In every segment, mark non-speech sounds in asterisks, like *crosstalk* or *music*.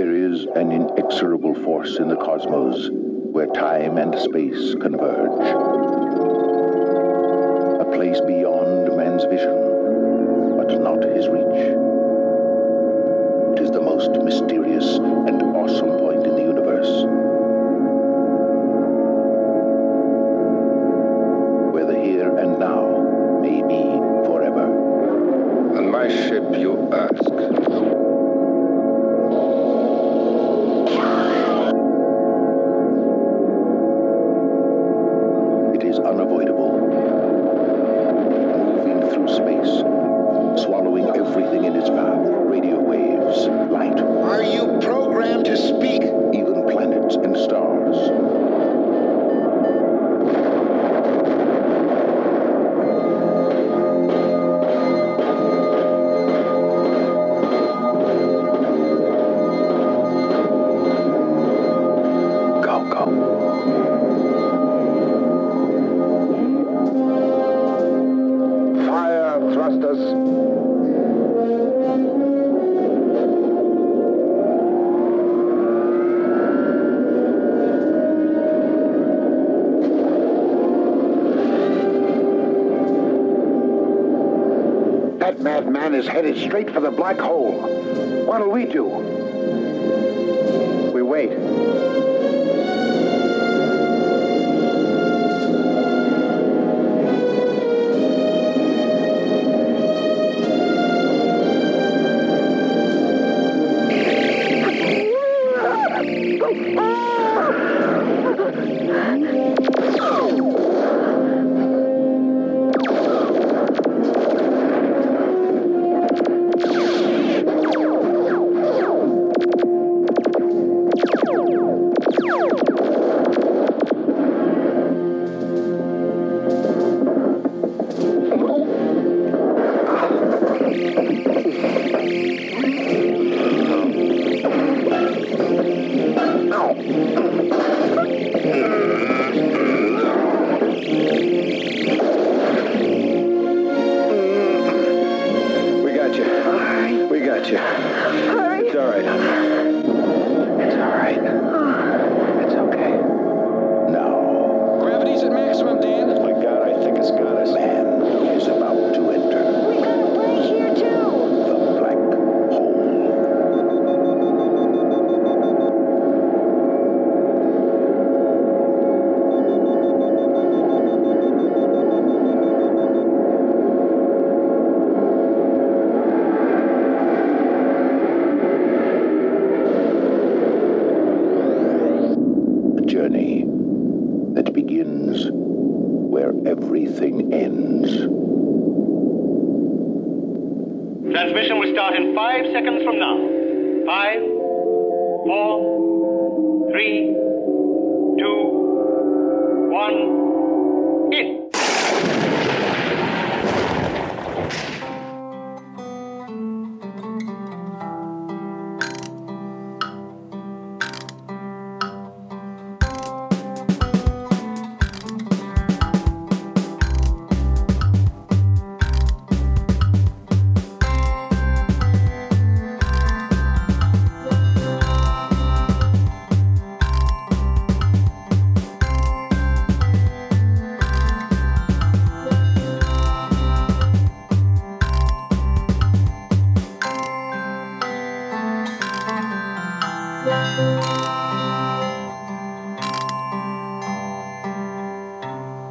There is an inexorable force in the cosmos where time and space converge. A place beyond man's vision, but not his reach. It is the most mysterious and awesome point in the universe. Where the here and now may be forever. On my ship, you ask. Is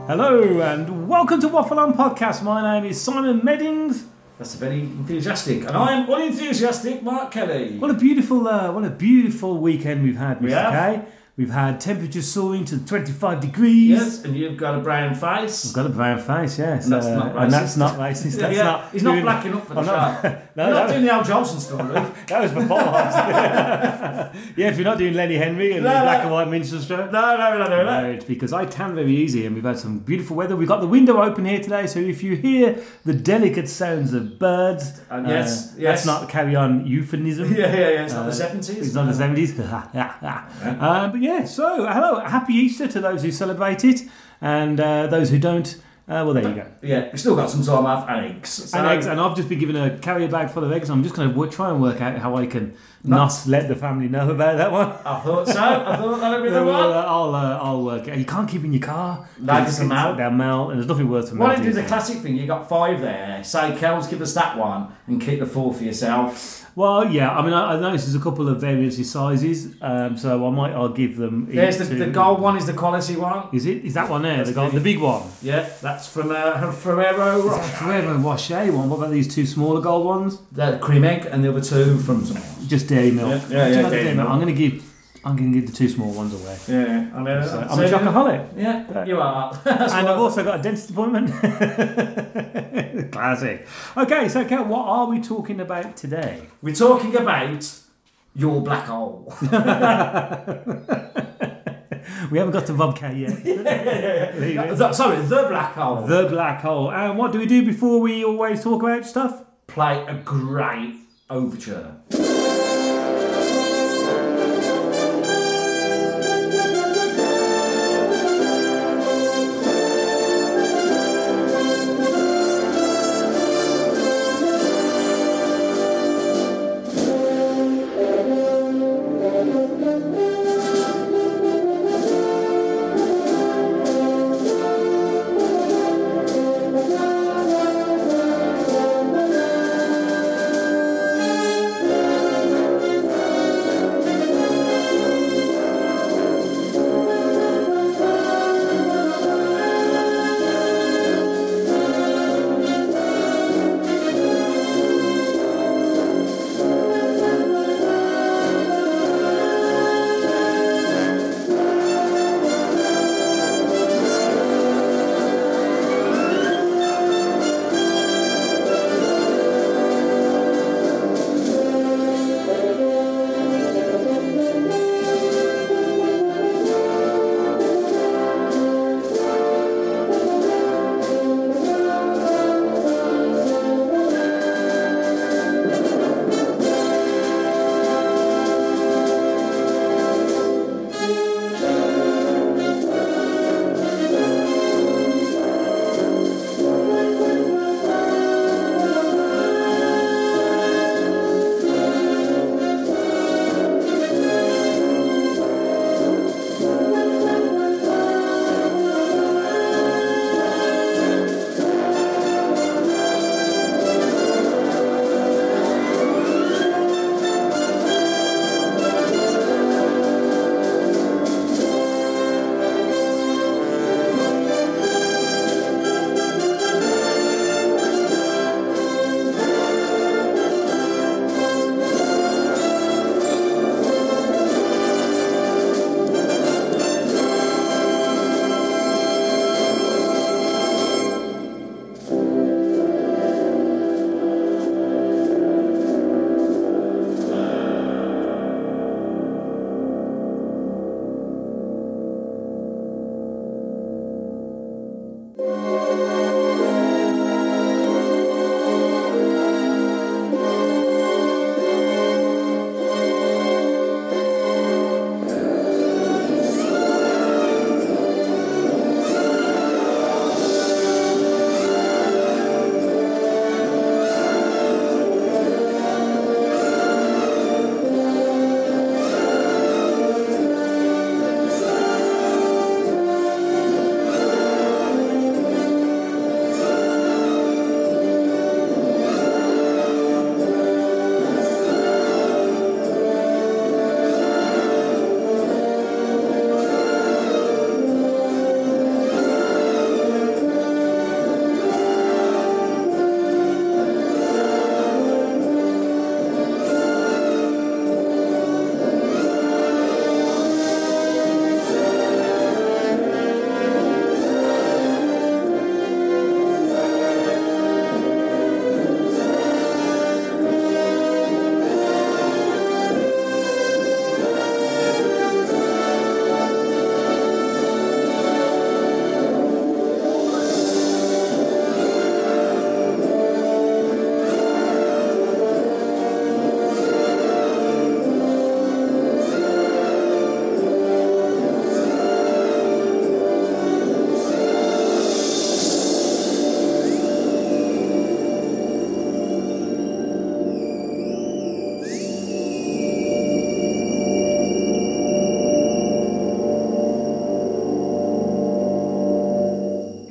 Hello and welcome to Waffle On Podcast. My name is Simon Meddings. That's very enthusiastic. And I'm unenthusiastic, Mark Kelly. What a beautiful, uh, what a beautiful weekend we've had, Mr. We have. K. We've had temperatures soaring to 25 degrees. Yes, and you've got a brown face. I've got a brown face, yes. And that's uh, not And that's racist. not racist. *laughs* That's yeah, not he's not blacking up for the show. *laughs* not- no, You're not that, doing the Al Jolson story. *laughs* that was for Hobbs. yeah, if you're not doing Lenny Henry and No, the no. black and white minstrel no, no, no, no, No, no. it's because I tan very easy and we've had some beautiful weather. We've got the window open here today, so if you hear the delicate sounds of birds, Uh, yes, that's yes. not carry on euphemism. Yeah, yeah, yeah. It's not Uh, the 70s. It's not the 70s. uh, but yeah, so hello, happy Easter to those who celebrate it and uh, those who don't. Uh, well, there you go. Yeah, we've still got some time off and eggs. So, And eggs, and I've just been given a carrier bag full of eggs. I'm just going to try and work out how I can not let the family know about that one. I thought so. I thought that'd be the *laughs* one. uh, I'll uh, I'll work. it. You can't keep in your car. Because it's melt. They'll melt, and there's nothing worse than Why don't you do the classic thing? You got five there. Say, Kels, give us that one and keep the four for yourself. Well, yeah. I mean, I, I noticed there's a couple of various sizes, um, so I might. I'll give them. There's the, the gold one is the quality one. Is it? Is that one there? That's The, gold, the- big one. Yeah, that's from uh, Ferrero Rocher. And Rocher one. What about these two smaller gold ones? The cream egg and the other two from. Just dairy milk. Yeah, yeah, yeah, dairy milk. I'm going to give. I'm going to give the two small ones away. Yeah, I know. Uh, so, I'm a chocoholic. Yeah, you are. *laughs* And I've also got a dentist appointment. *laughs* Classic. Okay, so Kat, what are we talking about today? We're talking about your black hole. *laughs* We haven't got to K yet. Leave it. The- Sorry, the black hole. The black hole. And what do we do before we always talk about stuff? Play a great overture.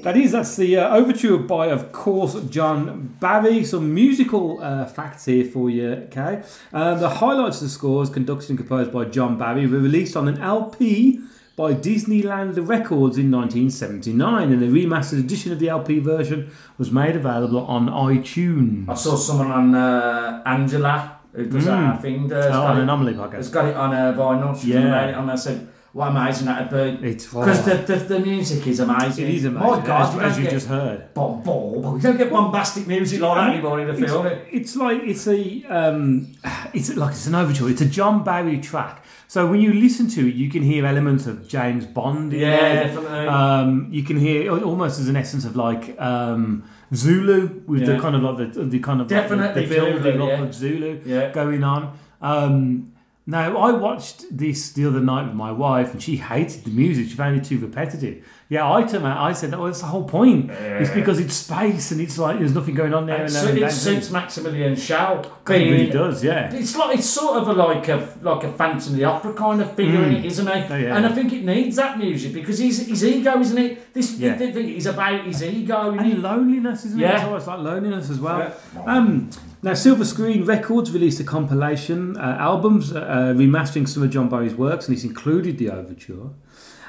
That is, that's the uh, overture by, of course, John Barry. Some musical uh, facts here for you, okay? Um, the highlights of the scores, conducted and composed by John Barry, were released on an LP by Disneyland Records in 1979, and a remastered edition of the LP version was made available on iTunes. I saw someone on uh, Angela who does that thing. Uh, Oh, got on Anomaly Has got it on a vinyl. She Yeah. yeah. made it on. Said, "What amazing that'd be!" It's Because the, the, the music is amazing. It is amazing, My God, as, you as you just heard. bom, bom, you don't get bombastic music like that anymore in a film. It's, it's like it's a um, it's like it's an overture. It's a John Barry track. So when you listen to it, you can hear elements of James Bond. In Yeah, there. definitely. Um, you can hear almost as an essence of like um, Zulu with the kind of like the, the kind of like the- Definitely the, building Zulu, up yeah. of Zulu Yeah. going on. Um, now I watched this the other night with my wife, and she hated the music. She found it too repetitive. Yeah, I turned out. I said, "Oh, that's the whole point. It's because it's space, and it's like there's nothing going on there." And and so and it suits Maximilian Schell. It being- really does, yeah. It's like it's sort of a, like a like a Phantom of the Opera kind of figure in it, isn't it? Oh, yeah. And I think it needs that music because his his ego, isn't it? This Yeah. thing is about his ego. And it? loneliness, isn't it? Yeah. It's always like loneliness as well. Um, now, Silver Screen Records released a compilation uh, albums uh, uh, remastering some of John Barry's works, and it's included the overture.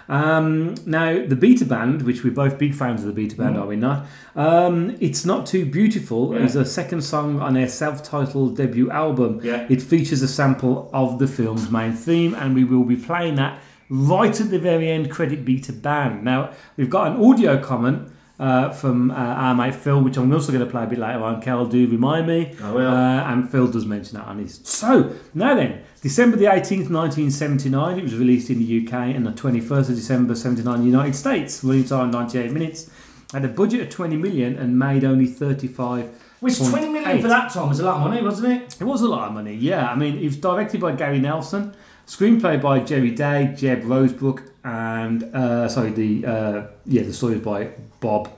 Um, now, the Beta Band, which we're both big fans of the Beta Band, are we not? Um, it's Not Too Beautiful is a second song on their self titled debut album. Yeah. It features a sample of the film's main theme, and we will be playing that right at the very end. Credit Beta Band. Now, we've got an audio comment. Uh, from uh, our mate Phil, which I'm also going to play a bit later on. Carol, do remind me. I will. Uh, and Phil does mention that on his. So, now then, December the 18th, 1979, it was released in the UK, and the 21st of December 79 in the United States. Running time 98 minutes. Had a budget of 20 million and made only 35. Which twenty million for that time was a lot of money, wasn't it? It was a lot of money, yeah. I mean, it was directed by Gary Nelson, screenplay by Gerry Day, Jeb Rosebrook, and uh, sorry, the uh, yeah, the story is by Bob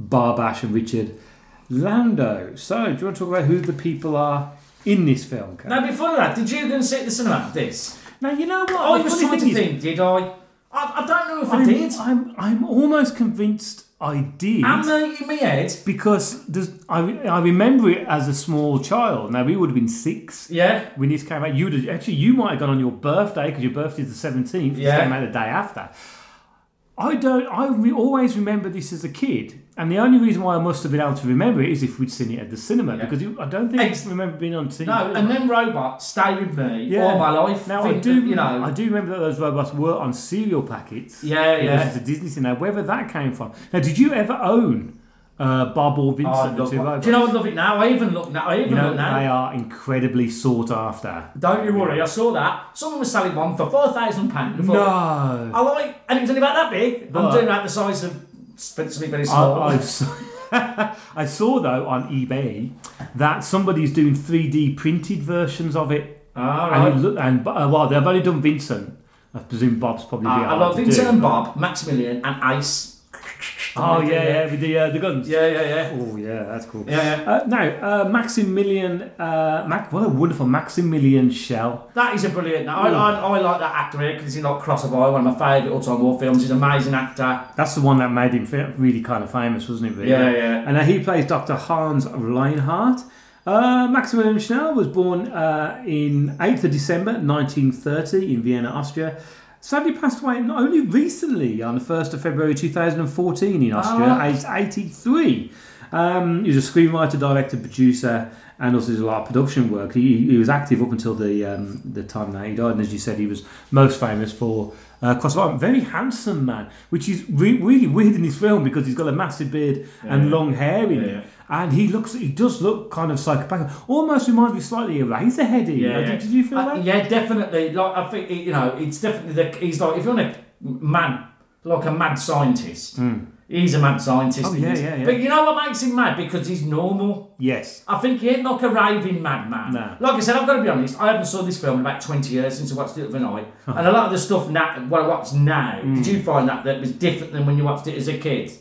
Barbash and Richard Landau. So, do you want to talk about who the people are in this film? Now before that, did you go and sit at the cinema? This Now, you know what? I The was funny trying to thing is, think. Did I? I, I don't know if I I'm, did. I'm, I'm almost convinced I did. Am I in my head? because there's, I, I remember it as a small child. Now we would have been six Yeah. when this came out. You would actually you might have gone on your birthday because your birthday's the seventeenth. This Yeah. came out the day after. I don't. I re- always remember this as a kid, and the only reason why I must have been able to remember it is if we'd seen it at the cinema Yeah. because I don't think Ex- I remember being on TV. No, and then robots stay with me Yeah. all my life. Now I do, that, you know. I do remember that those robots were on cereal packets. Yeah, yeah. It's a Disney thing. Now, whether that came from. Now, did you ever own uh, Bob or Oh, Vincent, I the two robots? Do you know I love it now? I even look now. I even You know, look now. they are incredibly sought after. Don't you worry, I saw that. Someone was selling one for four thousand pounds. No. I like, and it was only about that big. But- I'm doing that the size of something very I, small. I, saw, *laughs* I saw though on eBay that somebody's doing 3D printed versions of it, and right. it look, and uh, well, they've only done Vincent. I presume Bob's probably. Uh, I love Vincent do. and Bob, Maximilian, and Ice. Oh yeah, yeah, with the uh, the guns. yeah, yeah, yeah. Oh yeah, that's cool. Yeah, yeah. Uh, now, uh, Maximilian, uh, Mac, what a wonderful Maximilian Schell. That is a brilliant. I, I, I like that actor here because he's not Cross of Iron, one of my favourite all-time war films. He's an amazing actor. That's the one that made him really kind of famous, wasn't it? Really? Yeah, yeah. And uh, he plays Dr. Hans Reinhardt. Uh, Maximilian Schell was born uh, in 8th of December 1930 in Vienna, Austria. Sadly passed away not only recently on the 1st of February 2014 in Austria, Ah. aged 83. Um, he was a screenwriter, director, producer, and also did a lot of production work. He, he was active up until the um, the time that he died, and as you said, he was most famous for uh, Iron. Very handsome man, which is re- really weird in this film because he's got a massive beard and long hair in Yeah, it, and he looks he does look kind of psychopathic. Almost reminds me slightly of Razorheady. You know, did, did you feel Uh, that? yeah, definitely. Like I think you know, it's definitely the. He's like if you're a man, like a mad scientist. He's a mad scientist. Oh, yeah, yeah, yeah. But you know what makes him mad? Because he's normal. Yes. I think he ain't like a raving madman. No. Like I said, I've got to be honest. I haven't saw this film in about twenty years since I watched it the other night, and a lot of the stuff now, what I watch now, Hmm. did you find that that was different than when you watched it as a kid?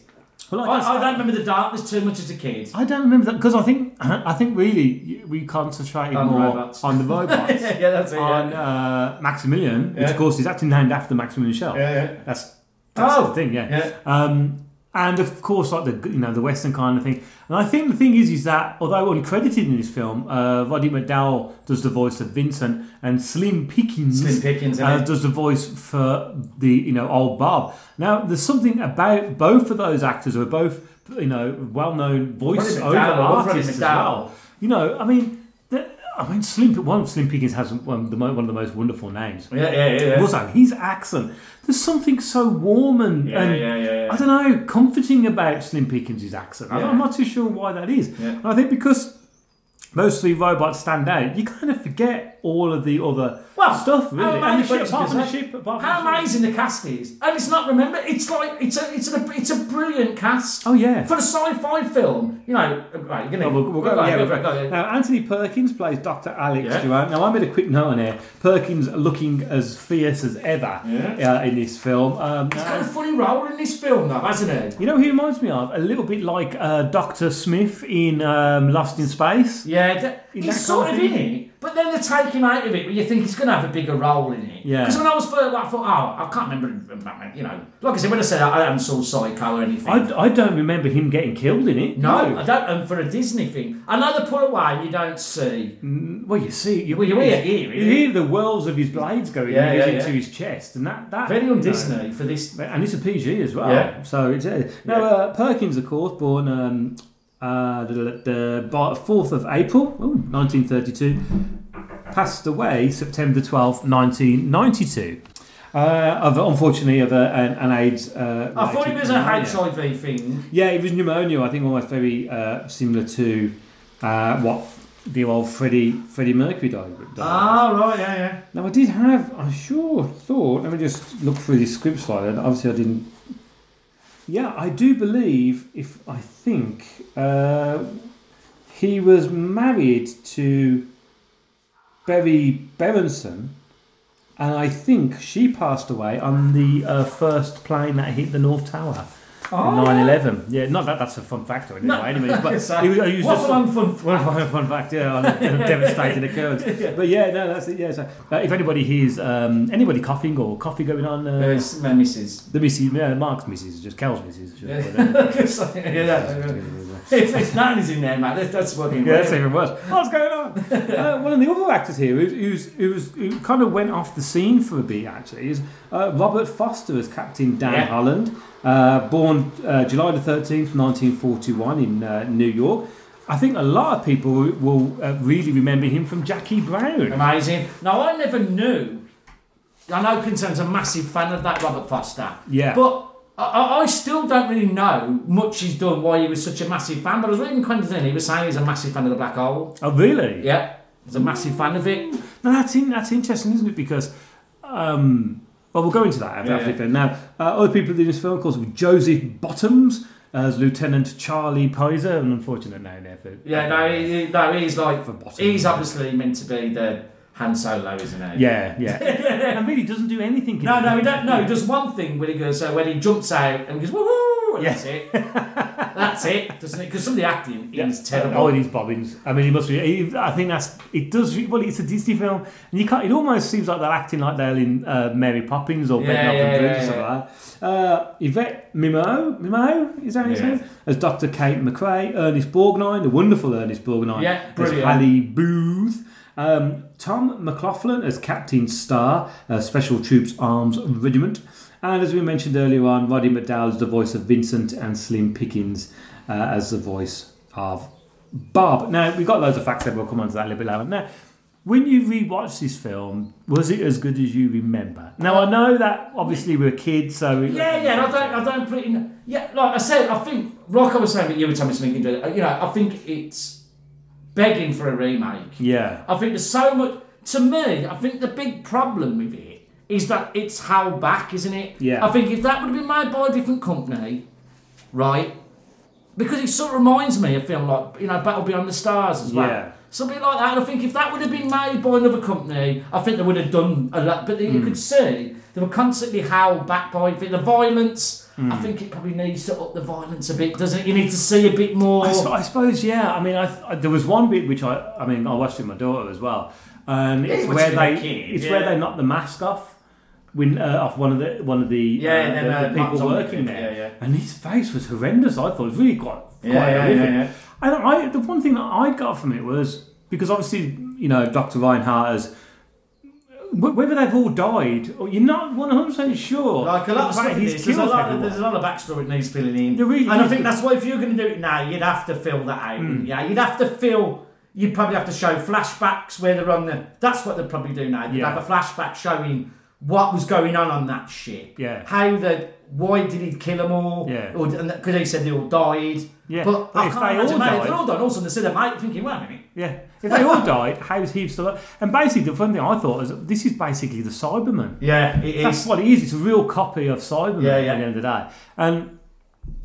Well, like I, I I don't remember the darkness too much as a kid. I don't remember that because I think I think really we concentrated On more robots. on the *laughs* robots. yeah, that's it. on Yeah. uh, Maximilian, which of course is actually named after Maximilian Schell. Yeah, yeah. That's that's Oh, the thing, yeah. yeah. Um, and of course like the you know the western kind of thing. And I think the thing is is that although uncredited in this film, uh, Roddy McDowall does the voice of Vincent, and Slim Pickens, Slim Pickens, uh, does the voice for the you know old Bob. Now there's something about both of those actors who are both you know well known voice over McDowall, I love Roddy artists as well. You know, I mean. I mean, Slim. One of Slim Pickens has one of the, one of the most wonderful names. Yeah, yeah, yeah. yeah. Also, his accent. There's something so warm and, Yeah, and yeah, yeah, yeah. I don't know, comforting about Slim Pickens' accent. Yeah. I'm not too sure why that is. Yeah. And I think because mostly robots stand out, you kind of forget all of the other Well, stuff, really. how And the amazing- ship, apart from the ship, apart from How the amazing the cast is, and it's not remember. It's like it's a it's a it's a brilliant cast. Oh, yeah. for a sci-fi film. You know, right? You're gonna Oh, we'll, we'll go, yeah. Now, Anthony Perkins plays Dr. Alex Yeah. Durant. Now, I made a quick note on here. Perkins looking as fierce as ever Yeah. uh, in this film. Um, He's got a funny role in this film, though, hasn't he? you know who he reminds me of? A little bit like uh, Dr. Smith in um, Lost in Space. Yeah, In he's sort of in it, but then they take him out of it. But you think he's going to have a bigger role in it. Yeah. Because when I was first, I thought, oh, I can't remember. You know, like I said, when I said I haven't saw Psycho or anything. I, I don't remember him getting killed in it. no, I don't. And for a Disney thing, I know they pull away. and You don't see. Well, you see, you, Well, you hear- hear you hear the whirls of his blades going Yeah, into yeah, yeah. his chest, and that that Very on know, for this. and it's a PG as well. Yeah. So it's uh, now uh, Perkins, of course, born um, uh, the, the fourth of April, ooh, 1932, passed away September twelfth, 1992. Uh, of unfortunately of a, an, an AIDS. Uh, I thought it was a. HIV thing. Yeah, it was pneumonia. I think almost very uh, similar to uh, what the old Freddie Freddie Mercury died. Ah, right, yeah, yeah. now I did have, I sure thought. Let me just look through the script slide. and Obviously, I didn't. Yeah, I do believe. If I think uh, he was married to Berry Berenson, and I think she passed away on the uh, first plane that hit the North Tower. Oh. 9/11. Yeah, not that that's a fun fact or anything. No. by any means, but So, *laughs* he was, he was what just- fun, fun one fun, fun fact, yeah, on a, *laughs* devastating occurrence. *laughs* But yeah, no, that's it. Yeah, so, uh, if anybody hears um, anybody coughing or coffee going on, uh, It's my missus. the missus, yeah, Mark's missus, just Kel's missus. Just, Yeah. uh, yeah, that- if if Nanny's in there, man, that's, that's working. yeah, that's even worse. What's going on? *laughs* uh, one of the other actors here, who's, who's, who's, who kind of went off the scene for a bit, actually, is uh, Robert Forster as Captain Dan Yeah. Holland, uh, born uh, July the 13th, 1941 in uh, New York. I think a lot of people will uh, really remember him from Jackie Brown. Amazing. Now, I never knew. I know Quentin's a massive fan of that Robert Forster. Yeah. But I, I still don't really know much he's done why he was such a massive fan. But I was reading Quentin, he was saying he's a massive fan of the Black Hole. Oh, really? Yeah, he's a massive fan of it. No, that's in, that's interesting, isn't it? Because, um, well, we'll go into that after. Yeah, after yeah. Now, uh, other people in this film, of course, were Joseph Bottoms as Lieutenant Charlie Pizer, an unfortunate name there for. Yeah, no, he, no, he's like For bottom. he's obviously meant to be the Han Solo, isn't it? Yeah, yeah. *laughs* and really doesn't do anything. No, no, he don't. No, he does one thing when he goes. So when he jumps out and goes woohoo, and Yeah. that's it. that's it, doesn't it? Because some of the acting is terrible. Oh, it is Bobbins. I mean, he must be. He, I think that's. It does. Well, it's a Disney film, and you can't. It almost seems like they're acting like they're in uh, Mary Poppins or Yeah, Bed Knobs yeah, and Bridge yeah, or something like that. Uh, Yvette Mimo, Mimo, is that his Yeah. name? As Dr. Kate McCrae, Ernest Borgnine, the wonderful Ernest Borgnine. Yeah, brilliant. as brilliant. Harry Booth. Um, Tom McLoughlin as Captain Star, uh, Special Troops Arms Regiment. And as we mentioned earlier on, Roddy McDowall is the voice of Vincent and Slim Pickens uh, as the voice of Bob. Now, we've got loads of facts there, we'll come on to that a little bit later. Now, when you rewatch this film, was it as good as you remember? Now, I know that obviously we're kids, so. we- Yeah, yeah, and I don't, I don't put it in. Yeah, like I said, I think, like I was saying, but you were telling me something, you know, I think it's begging for a remake. Yeah. I think there's so much. To me, I think the big problem with it is that it's held back, isn't it? Yeah. I think if that would have been made by a different company, right? Because it sort of reminds me of a film like, you know, Battle Beyond the Stars as well. Yeah. Something like that. And I think if that would have been made by another company, I think they would have done a lot. But Hmm. you could see they were constantly held back by the violence. Hmm. I think it probably needs to up the violence a bit, doesn't it? You need to see a bit more. I, I suppose, yeah. I mean, I, I, there was one bit which I, I mean, I watched with my daughter as well, and it's watched where they, kid, it's yeah. where they knock the mask off. when uh, off one of the one of the Yeah, uh, then, the, uh, the people working the- there, yeah, and his face was horrendous. I thought it was really quite quite Yeah, yeah, horrific. And I, the one thing that I got from it was because obviously you know Dr. Reinhardt has. Wh- Whether they've all died, or you're not one hundred percent sure. Like a lot of stuff in he's this, there's a lot, of, there's a lot of backstory that needs filling in. Really and I think that's why if you're going to do it now, you'd have to fill that out. Hmm. Yeah, you'd have to fill. You'd probably have to show flashbacks where they're on the. That's what they'd probably do now. You'd Yeah. have a flashback showing what was going on on that ship. Yeah. How the. Why did he kill them all? Yeah. Because he said they all died. Yeah, But, but if they all if died- they're all done. Also, they said, mate, thinking, wait a minute. Yeah, if they all died, how's he still? alive? And basically, the fun thing I thought is this is basically the Cyberman. Yeah, it That's is. what it is. It's a real copy of Cyberman Yeah, yeah. at the end of the day. And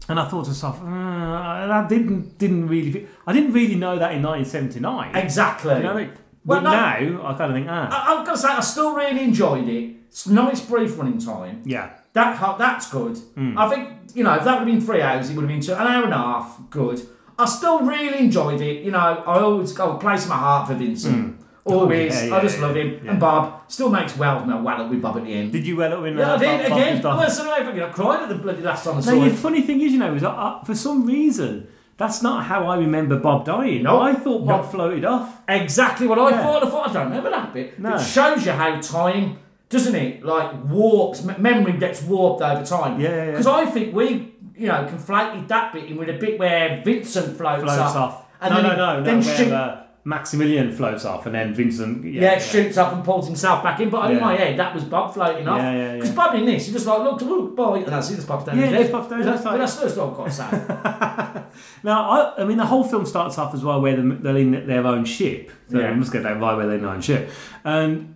and I thought to myself, uh, I didn't didn't really, I didn't really know that in 1979. Exactly. You know I mean? Well, But no. now I kind of think, ah, I, I've got to say, I still really enjoyed it. It's nice brief running time. yeah, That ha- that's good. Hmm. I think you know if that would have been three hours, it would have been two, an hour and a half. Good. I still really enjoyed it. You know, I always go place my heart for Vincent. Always, Hmm. Oh, yeah, I just yeah, love him. yeah. And Bob still makes well no well up with Bob at the end. did you well up in? yeah, uh, I did Bob- Bob again. I done? was sorry, I cried at the bloody last time I No, the funny thing is, you know, is uh, uh, for some reason that's not how I remember Bob dying. No. I thought Bob No. floated off. Exactly what I Yeah. thought. I thought I don't remember that bit. No. It shows you how time, doesn't it? Like warps, memory gets warped over time. Yeah, yeah, yeah. Because I think we, you know, conflated that bit in with a bit where Vincent floats, Floats up, off. and no, no, no, no. then where, shoot- uh, Maximilian floats off, and then Vincent. Yeah, yeah, shoots up and pulls himself back in. But in Yeah. my head, that was Bob floating off. Yeah, yeah, Because yeah. Bob in this, he just like looked, look, boy, and that's it, just pops down. Yeah, head. pops down, But that's that- like- But that's quite sad. *laughs* Now, I, I mean, the whole film starts off as well where they're in their own ship. So Yeah. we must get that right where they're in their own ship. And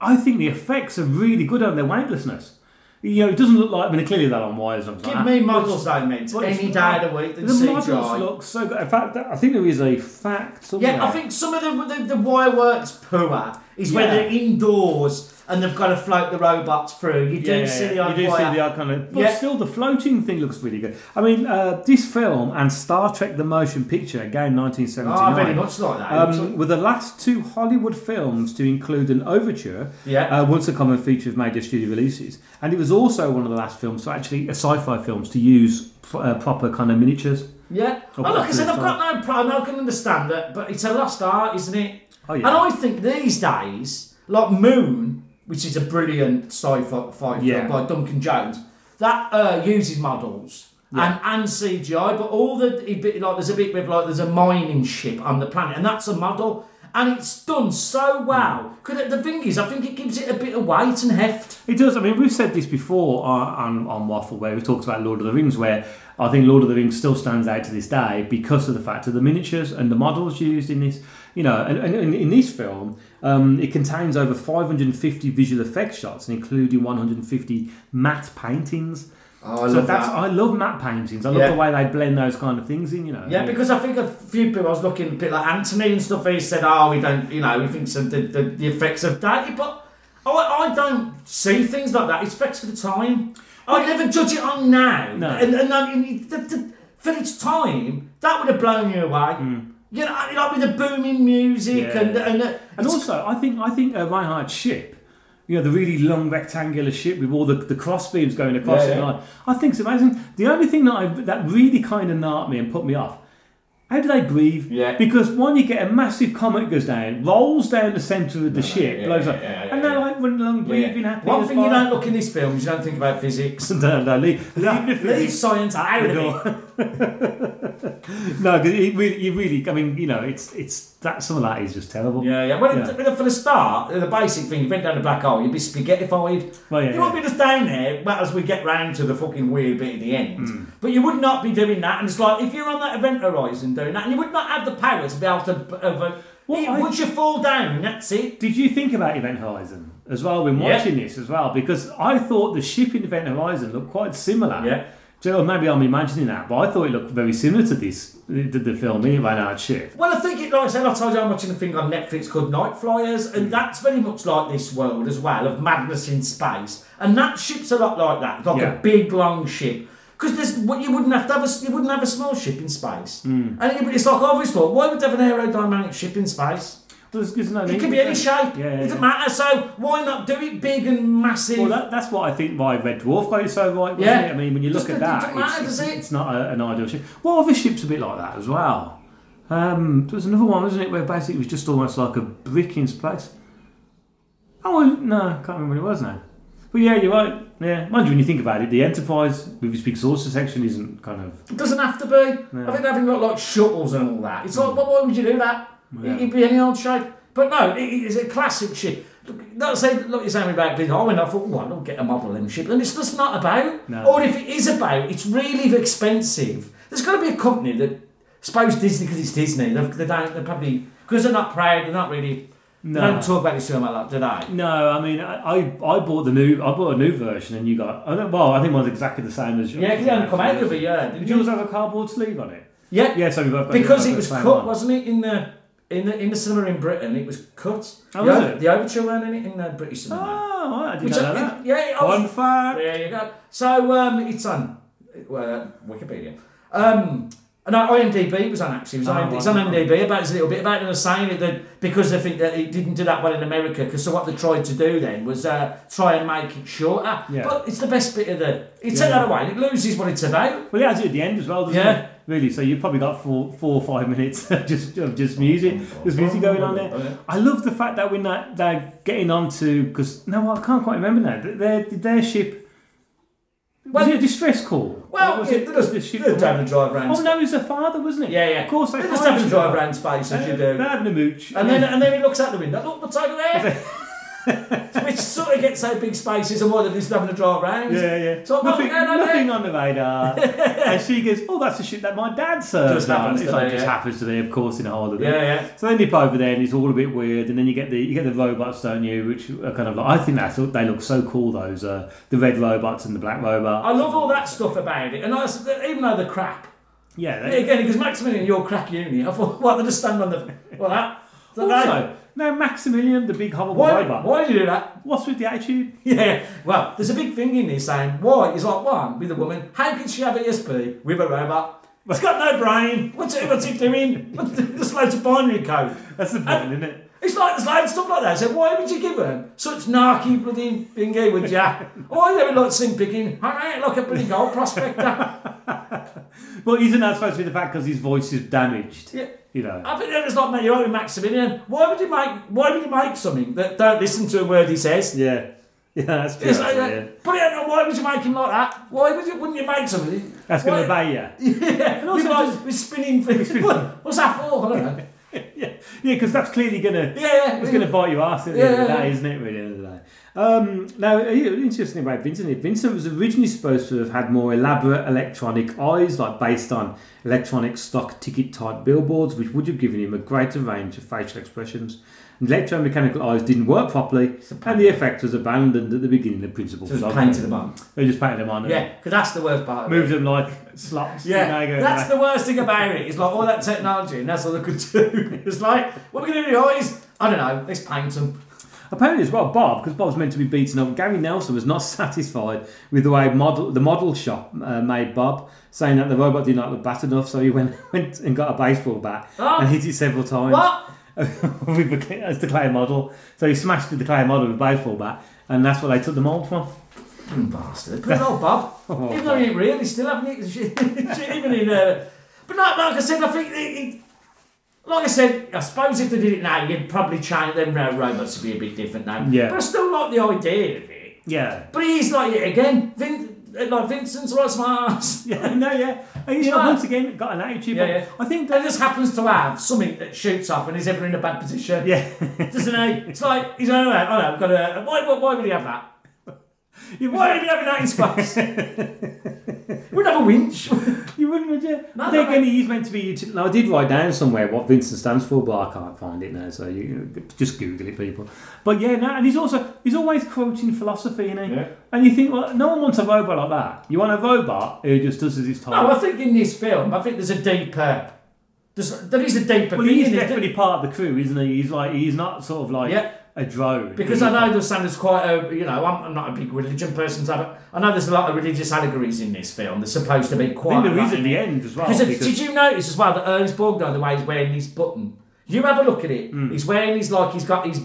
I think the effects are really good on their weightlessness. You know, it doesn't look like, I mean, clearly they're on wires Give like me models though, mate. Any day of the week The models look so good. In fact, I think there is a fact. Yeah, I think some of the the, the wire works poor is when they're indoors and they've got to float the robots through. You do Yeah, yeah, see the odd you do see the odd kind of, but Yeah. still the floating thing looks really good. I mean, uh, this film and Star Trek: The Motion Picture, again, 1979. Oh, very much like that. Um, were the last two Hollywood films to include an overture, Yeah. uh, once a common feature of major studio releases, and it was also one of the last films to actually, uh, sci-fi films, to use uh, proper kind of miniatures. yeah. Oh, Oh, like I said, I've got no problem. I can understand that, but it's a lost art, isn't it? Oh yeah, And I think these days, like Moon, which is a brilliant sci-fi fi- Yeah. film by Duncan Jones, that uh, uses models. Yeah. And, and CGI, but all the like there's a bit with like there's a mining ship on the planet, and that's a model, and it's done so well. Because the thing is, I think it gives it a bit of weight and heft. It does. I mean, we've said this before on, on, on Waffle, where we've talked about Lord of the Rings, where I think Lord of the Rings still stands out to this day because of the fact of the miniatures and the models used in this. You know, and, and, and in this film, um, it contains over 550 visual effects shots, including 150 matte paintings. Oh, I so that's I love matte paintings. I love Yeah. the way they blend those kind of things in. You know. Yeah, because I think a few people I was looking a bit like Anthony and stuff. He said, "Oh, we don't, you know, we think some the, the, the effects of dated," but I, I don't see things like that. It's effects for the time. I never judge it on now. No. and, and, and the, for its time, that would have blown you away. You know, like with the booming music. Yeah. and and, uh, And also, I think I think uh, Reinhardt's ship, you know, the really long rectangular ship with all the, the cross beams going across Yeah, it, yeah. like, I think it's amazing. The only thing that I, that really kind of narked me and put me off, how do they breathe? Yeah. Because one, you get a massive comet goes down, rolls down the centre of the ship, yeah, blows up, and they're like running along, breathing happy. One thing you don't look in these films, you don't think about physics. *laughs* no, no, leave, leave Leave physics. science out of it. *laughs* No, because it really, you really, I mean, you know, it's it's that some of that is just terrible. Yeah, yeah. Well, Yeah. it- for the start, the basic thing, you went down the black hole, you'd be spaghettified. Well, yeah, you won't yeah. be just down there but as we get round to the fucking weird bit at the end. Hmm. But you would not be doing that. And it's like, if you're on that event horizon doing that, and you would not have the power to be able to. Of a, Well, it- I- once you fall down, that's it. Did you think about Event Horizon as well when Yeah. watching this as well? Because I thought the ship in Event Horizon looked quite similar. Yeah. So maybe I'm imagining that, but I thought it looked very similar to this, the, the film in Reinhardt's ship. Well, I think it, like I said, I told you I'm watching a thing on Netflix called Nightflyers, Hmm. and that's very much like this world as well of madness in space. And that ship's a lot like that, like Yeah. a big long ship. Because there's what you wouldn't have to have a you wouldn't have a small ship in space. Hmm. And it, it's like I always thought, why would they have an aerodynamic ship in space? There's, there's no It need can be any shape. Yeah, it doesn't yeah. matter. So why not do it big and massive? Well, that, that's what I think why Red Dwarf got it so right, Yeah. it? I mean, when you look Just at it that, doesn't matter, it's, does it? it's not a, an ideal ship. Well, other ships a bit like that as well. Um, there was another one, wasn't it, where basically it was just almost like a brick in space. Oh, no, I can't remember what it was now. But yeah, you're right. Yeah, mind you, when you think about it, the Enterprise with its big saucer section isn't kind of. It doesn't have to be. I think having got like shuttles and all that. It's like, well, why would you do that? Yeah. It'd be any old shape. But no, it's a classic ship. Look, Don't say, look, you're saying about big. I went off, thought, well, I'll get a model of them ship. And it's just not about. No. Or if it is about, it's really expensive. There's got to be a company that, suppose Disney, because it's Disney, they, they don't, they're probably, because they're not proud, they're not really, No. they don't talk about this too much like that, do they? No, I mean, I, I I bought the new I bought a new version, and you got I don't, well, I think mine's exactly the same as yours. Yeah, because they haven't come out of it yet. Did Did yours you? have a cardboard sleeve on it? Yeah, Yeah, so we both got because it was cut, one. wasn't it? In the in the in the cinema in Britain, it was cut. Oh, the, was it? the overture weren't in it in the British cinema. Oh, I didn't Which know I- that. yeah, I was- Fun fact. There you go. So um, it's on well, Wikipedia. Um, no, IMDb was on actually. It was Oh, on, it's on IMDb about it's a little bit about it. Were saying it that because they think that it didn't do that well in America. Because so what they tried to do then was uh, try and make it shorter. Yeah. But it's the best bit of the. It took Yeah. that away. It loses what it's about. Well, it has it at the end as well, doesn't Yeah. it? Really. So you've probably got four, four or five minutes *laughs* of just of just music. There's music going on there. I love the fact that when that they're getting onto because no, I can't quite remember now. Their their ship. Was Well- it a distress call? Well, was yeah, it just, the ship? they're having a drive around. Oh no, it was their father, wasn't it? Yeah, yeah. Of course, they They're just having a drive around space as you uh, do. They're having a mooch, And then, and then he looks out the window. Look the tiger there. *laughs* *laughs* Which sort of gets so big spaces and more than just having a drive round. Yeah, yeah. So nothing, nothing, no, no, nothing on the radar. *laughs* and she goes, "Oh, that's the shit that my dad served Just happens It's to like be, just yeah. happens to be, of course, in a holiday. Yeah, yeah. So they nip over there, and it's all a bit weird. And then you get the you get the robots, don't you? Which are kind of like I think that's they look so cool. Those uh, the red robots and the black robot. I love all that stuff about it. And I, even though they're crap. Yeah. They, again, because Maximilian, you're crack uni. I thought, *laughs* what, they just stand on the. Well, that. Also, now Maximilian, the big horrible why, robot. why do you do that? What's with the attitude? Yeah, well, there's a big thing in this saying, why? Is like, one, with a woman, how can she have ESP with a robot? It's got no brain. What's it, what's it doing? *laughs* There's loads of binary code. That's the point, isn't it? It's like there's loads of stuff like that. So why would you give them such narky bloody thingy, would ya? Oh, why they would like Slim Pickens? I ain't like a bloody gold prospector. *laughs* Well, isn't that supposed to be the fact because his voice is damaged? Yeah. You know. I think it's like you're Maximilian. Why would you make? Why would you make something that don't listen to a word he says? Yeah. *laughs* Yeah, that's true. Like, yeah. Put. Why would you make him like that? Why would you? Wouldn't you make something? That's going to obey you. *laughs* Yeah, and also just- with spinning things. What- What's that for? I don't know. *laughs* Yeah, yeah, because that's clearly gonna Yeah, yeah. it's gonna bite your ass at the end of the day, isn't it? Really, at the end of the day. Um, now, uh, interesting about Vincent. Vincent was originally supposed to have had more elaborate electronic eyes, like based on electronic stock ticket type billboards, which would have given him a greater range of facial expressions. And electromechanical eyes didn't work properly, and the effect was abandoned at the beginning of principal Just photography. painted them on. They just painted them on. Yeah, because that's the worst part. Of moved them like slots. Yeah, you know, that's the worst thing about it. It's like all that technology, and that's all they could do. *laughs* It's like, what are we going to do eyes? I don't know. Let's paint them. Apparently as well, Bob, because Bob's meant to be beaten up, Gary Nelson was not *laughs* satisfied with the way model the model shop uh, made Bob, saying that the robot did not look bat enough, so he went *laughs* went and got a baseball bat Oh. and hit it several times What? *laughs* with the, clay- as the clay model. So he smashed the clay model with a baseball bat, and that's what they took the mold from. Mm, Bastard. Poor old Bob. *laughs* Oh, Even though he ain't real, he's still having it. Shit, *laughs* shit, Even in. Uh, but like, like I said, I think. It, it, like I said, I suppose if they did it now, you'd probably change them uh, robots to be a bit different now. Yeah. But I still like the idea of it. Yeah. But he's like it again. Vin, Uh, like Vincent's *laughs* right smart. Yeah, no, yeah. And, you know, once again, got an attitude. Yeah, but yeah. I think That just happens to have something that shoots off and is ever in a bad position. yeah, Doesn't he? It's like, he's like, oh, no, I've got a. Why, why, why would he have that? *laughs* you Why would he having that in space? *laughs* Wouldn't have a winch. *laughs* You wouldn't, would you? No, I think no, again, he's meant to be. uti- Now, I did write down somewhere what Vincent stands for, but I can't find it now. So you just Google it, people. But yeah, no, and he's also he's always quoting philosophy, isn't he? Yeah. And you think, well, no one wants a robot like that. You want a robot who just does as he's told. No, I think in this film, I think there's a deeper. There's, there is a deeper well, he's in it, definitely part of the crew, isn't he? He's like he's not sort of like Yeah. A drone. Because I know there's there's quite a, you know, I'm, I'm not a big religion person, so I know there's a lot of religious allegories in this film. They're supposed to be quite. I think there is at the end as well. Because because- did you notice as well that Ernest Borgnine, the way he's wearing his button, You have a look at it. Hmm. He's wearing his like he's got his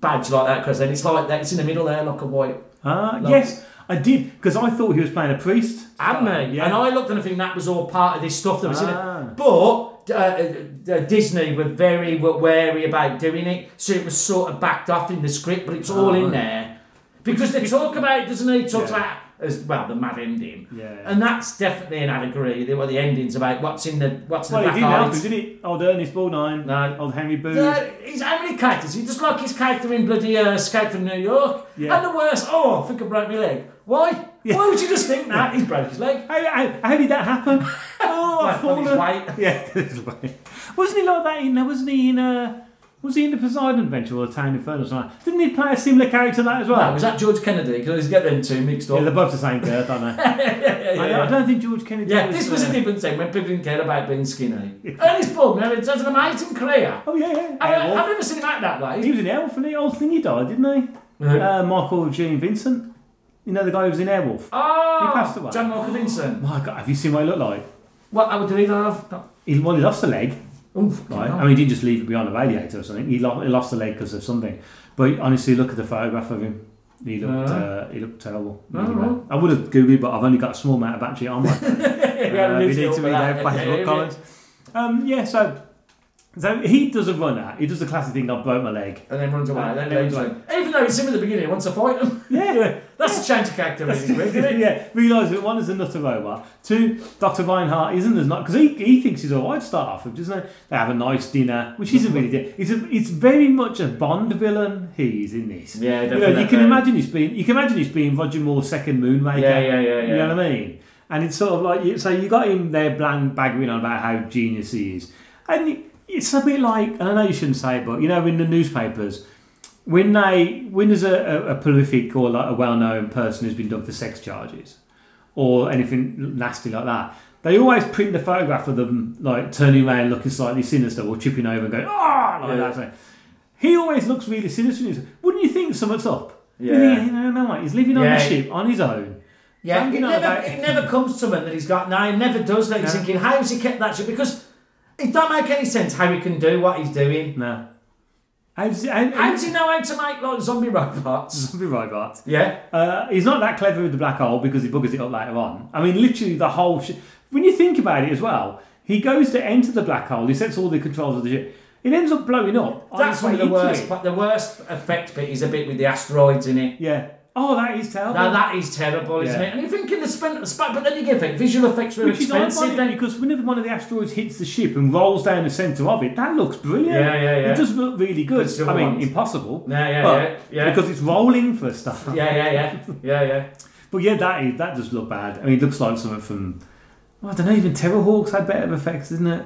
badge like that because then it's like that. It's in the middle there, like a white. Ah, No. yes, I did because I thought he was playing a priest. And me, Yeah. and I looked and I think that was all part of this stuff that was in Ah. it. But uh, uh, Disney were very were wary about doing it, so it was sort of backed off in the script, but it's all in there because they talk about it, doesn't he? Talks Yeah. about as well the mad ending, Yeah. and that's definitely an allegory. The, well, the ending's about what's in the what's in Well, the he black didn't him, did he? Old Ernest Borgnine, No. old Henry Booth. Uh, he's how many characters? He just like his character in bloody uh, Escape from New York. Yeah. And the worst, oh, I think I broke my leg. Why? Yeah. Why would you just think that? He's broke his leg. How, how, how did that happen? *laughs* Oh, I've Well, on his weight. Yeah, his weight. Wasn't he like that in? There, wasn't he in? Uh, was he in the Poseidon Adventure or the Towering Inferno? Or something? Didn't he play a similar character to that as well? No, was that George Kennedy? Because always get them two mixed up. yeah, they're both the same birth, aren't they? *laughs* I, I don't think George Kennedy. Yeah, was, this was uh, a different thing when people didn't care about being skinny. *laughs* Ernest Borgnine has an amazing career. Oh yeah, yeah. I, I've never seen him act that He was in Airwolf, and the old thing he died, didn't he? Who? Uh, Michael Gene Vincent. You know the guy who was in Airwolf. Oh, he passed away. John Walker Vincent. My God, have you seen what he looked like? What how did he have? He, well, he lost a leg. Oof, Right? I mean, he didn't just leave it behind a radiator or something. He, lo- he lost a leg because of something. But honestly, look at the photograph of him. He looked, Uh. uh, he looked terrible. Right. I would have googled, but I've only got a small amount of battery on my. *laughs* Yeah, uh, we need *laughs* need to to go read for out that. Facebook Yeah, comments. Um, yeah, so so he does a run out. He does the classic thing. I broke my leg. And then runs away. Then then leaves runs him. Even though it's him at the beginning, he wants to fight him. *laughs* Yeah. *laughs* That's a change of character really quick, *laughs* isn't it? yeah, realise that one is a nutter robot. Two, Dr. Reinhardt isn't as not because he, he thinks he's alright to start off with, doesn't he? They have a nice dinner, which isn't really. It's a, it's very much a Bond villain. He's in this. Yeah, You know, you can imagine he's being you can imagine he's being Roger Moore's second Moonraker. Yeah, yeah, yeah, You know what I mean? And it's sort of like you- so you got him there, bland bagging on about how genius he is, and it- it's a bit like and I know you shouldn't say it, but you know in the newspapers when they when there's a, a, a prolific or like a well-known person who's been done for sex charges or anything nasty like that. They always print the photograph of them like turning around, looking slightly sinister, or tripping over and going ah like Yeah. that. He always looks really sinister. Wouldn't you think something's up? Yeah. You know, no, mate, he's living on Yeah. the ship on his own. Yeah, it never, about- it never comes to him that he's got. No, he never does that. He's thinking, how's he kept that ship? Because it don't make any sense how he can do what he's doing. No. How does, how, How does he know how to make like zombie robots? *laughs* Zombie robot. Yeah, Uh, he's not that clever with the black hole because he buggers it up later on. I mean, literally the whole shit. When you think about it as well, he goes to enter the black hole. He sets all the controls of the ship. It ends up blowing up. on that's its one of the into worst. it. But the worst effect bit is a bit with the asteroids in it. Yeah. Oh, that is terrible. Now that is terrible, isn't Yeah. it? And you're thinking the spent, sp- but then you get it. Visual effects were Which is expensive. Then because whenever one of the asteroids hits the ship and rolls down the centre of it, that looks brilliant. Yeah, yeah, yeah. It does look really good. But still I mean, ones. impossible. Yeah, yeah, but yeah, yeah. Because it's rolling for a start. *laughs* yeah, yeah, yeah, yeah, yeah. But yeah, that is, that does look bad. I mean, it looks like something from. well, I don't know. Even Terrahawks had better effects, isn't it?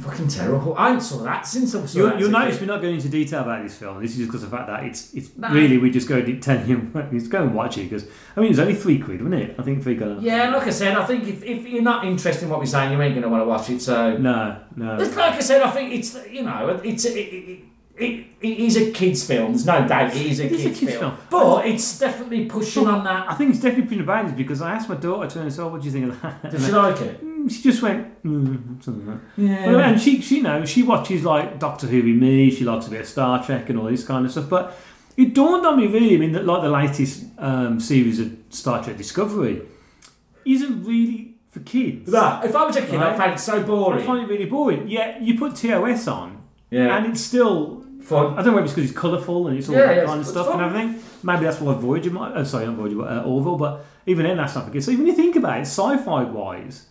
Fucking terrible. I ain't saw that since I saw You'll, that you'll notice we're not going into detail about this film. This is just because of the fact that it's it's No. really we just go to tell you *laughs* just go and watch it because I mean it's only three quid, wasn't it? I think three quid. Yeah, like I said, I think if, if you're not interested in what we're saying, you ain't going to want to watch it. So, No, no. It's like I said, I think it's you know, it's it, it, it, it is a kids' film. There's no doubt it is a It is kids', a kids' film. film. but it's definitely pushing on that. I think it's definitely putting boundaries because I asked my daughter to her and said, "What do you think of that?" Does she like it? *laughs* Mm, she just went, mm, something like that. Yeah. And she, she, you know, she watches like Doctor Who with me. She likes a bit of Star Trek and all this kind of stuff. But it dawned on me really. I mean, that like the latest um, series of Star Trek Discovery isn't really for kids. That if I was a kid, I Right. found it so boring. I find it really boring. Yeah, you put TOS on, Yeah. and it's still. Fun. I don't know whether it's because it's colourful and it's all Yeah, that yeah, kind of stuff fun. and everything. Maybe that's what Voyager might. Uh, sorry, not Voyager, uh, Orville. But even then, that's not for kids. So when you think about it, sci-fi wise,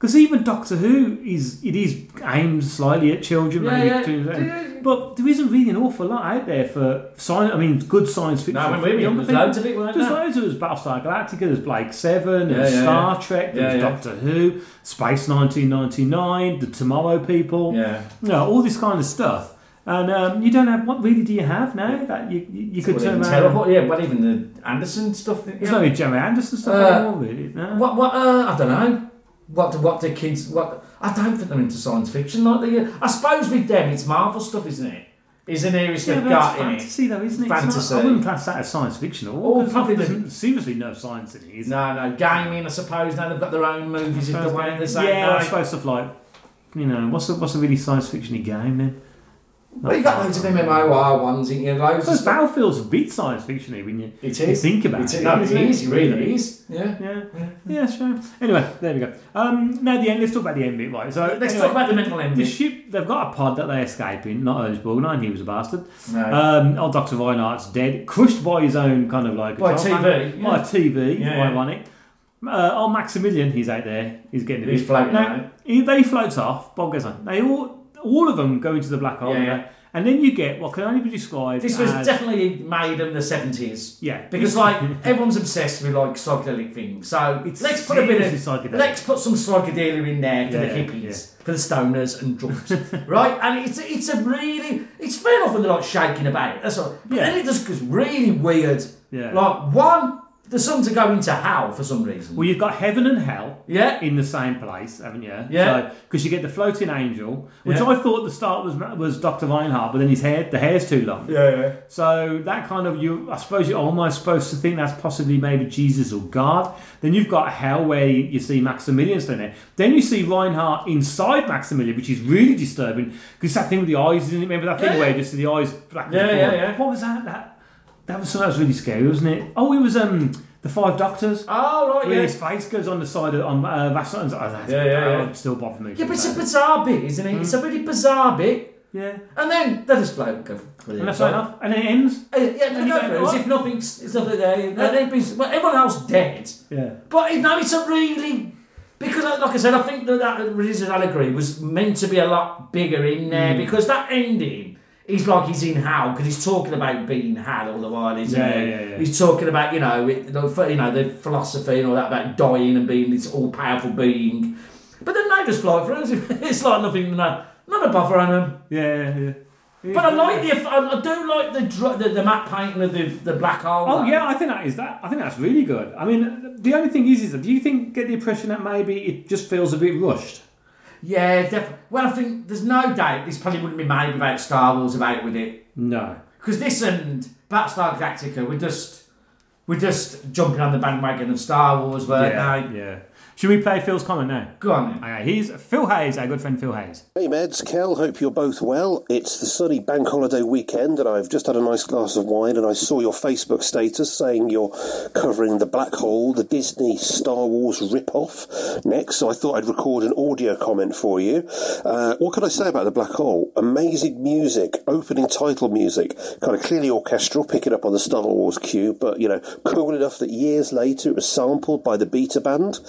because even Doctor Who is it is aimed slightly at children, Yeah, maybe. yeah. to- Yeah. But there isn't really an awful lot out there for science. I mean, good science fiction. No, when for we were younger there's people. loads of it, weren't There's there? loads of there's Battlestar Galactica, there's Blake Seven, Yeah, there's yeah, Star yeah. Trek, there's Yeah, yeah. Doctor Who, Space 1999, The Tomorrow People, Yeah. you know, all this kind of stuff. And um, you don't have what really do you have now that you you, you could Well, turn even around? terrible. Yeah, but even the Anderson stuff. There's yeah. no Gerry Anderson stuff Uh, anymore, really. No. What? What? Uh, I don't know. What? do- What do kids? What? I don't think they're into science fiction like they. Uh, I suppose with them, it's Marvel stuff, isn't it? Is an Yeah, they've got in it. fantasy, though, isn't it? It's not- I wouldn't class that as science fiction at all. 'cause probably there's seriously no science in it. Is No, no, gaming. I suppose now they've got their own movies. If there? they want the same yeah, I suppose stuff like you know what's a, what's a really science fictiony game then? Well, you've got loads of MMOR ones, and you loads of. Battlefield's a bit science fictiony when you, It you think about It it. is. No, it is. Really is. Yeah. Yeah, yeah, yeah sure. Anyway, there we go. Um, now the end. Let's talk about the end bit, right? So Let's anyway, talk about the mental The ship. They've got a pod that they escape in. Not Ernest Borgnine. He was a bastard. No. Um, old Doctor Reinhardt's dead, crushed by his own kind of like By TV, panel. By yeah. TV. Yeah, yeah. ironic. Uh, old Maximilian, he's out there. He's getting a He's bit. floating Now, out. he, they floats off. Bob goes on. They all, all of them go into the black hole. Yeah, yeah. And then you get what can only be described. This was as, definitely made in the seventies. Yeah. Because *laughs* like everyone's obsessed with like psychedelic things, so It's let's put a bit of seriously psychedelic. let's put some psychedelia in there for Yeah, the hippies, yeah. for the stoners and drunks, *laughs* right? And it's it's a really it's fair enough when they're like shaking about it. That's all. But Yeah. then it just goes really weird. Yeah. Like one, the sons are going to hell for some reason. Well, you've got heaven and hell. yeah. in the same place, haven't you? Yeah. Because you get the floating angel, which Yeah. I thought the start was was Doctor Reinhardt, but then his hair, the hair's too long. Yeah, yeah. So that kind of you, I suppose you're almost supposed to think that's possibly maybe Jesus or God. Then you've got hell where you, you see Maximilian standing there. Then you see Reinhardt inside Maximilian, which is really disturbing because that thing with the eyes, isn't it? Remember that thing Yeah. where you just see the eyes black Yeah, yeah, yeah. What was that? That that was that was really scary, wasn't it? Oh, it was um the Five Doctors. Oh right, Where yeah. his face goes on the side of on uh, Vasson's. Oh, that's, Yeah, yeah, yeah. still bother me. Yeah, but it's a bizarre bit, isn't it? It's a really bizarre bit. yeah. And then they just float. Go And that's enough. And it ends. Uh, yeah, And and go go, as if nothing's, it's nothing there. And then well, everyone else dead. Yeah. But you know, it's a really because, like I said, I think that that religious allegory was meant to be a lot bigger in Mm. there because that ending. He's like he's in hell because he's talking about being hell all the while, isn't Yeah, he? yeah, yeah. He's talking about you know, it, the, you know, the philosophy and all that about dying and being this all powerful being. But then they just fly through. *laughs* It's like nothing, no, not a buffer on them. Yeah, yeah. But I like the, I, do like the, dr- the the matte painting of the the black hole. Oh yeah, I think that is that. I think that's really good. I mean, the only thing is, is that do you think get the impression that maybe it just feels a bit rushed? Yeah, definitely. Well, I think there's no doubt this probably wouldn't be made without Star Wars about with it. No. Because this and Battlestar Galactica were just we're just jumping on the bandwagon of Star Wars, weren't yeah, they? yeah. Should we play Phil's comment now? Go on then. Okay, here's Phil Hayes, our good friend Phil Hayes. Hey Meds, Kel, hope you're both well. It's the sunny bank holiday weekend and I've just had a nice glass of wine and I saw your Facebook status saying you're covering the Black Hole, the Disney Star Wars rip-off next, so I thought I'd record an audio comment for you. Uh, what can I say about the Black Hole? Amazing music, opening title music, kind of clearly orchestral, picking up on the Star Wars cue, but you know, cool enough that years later it was sampled by the Beta Band.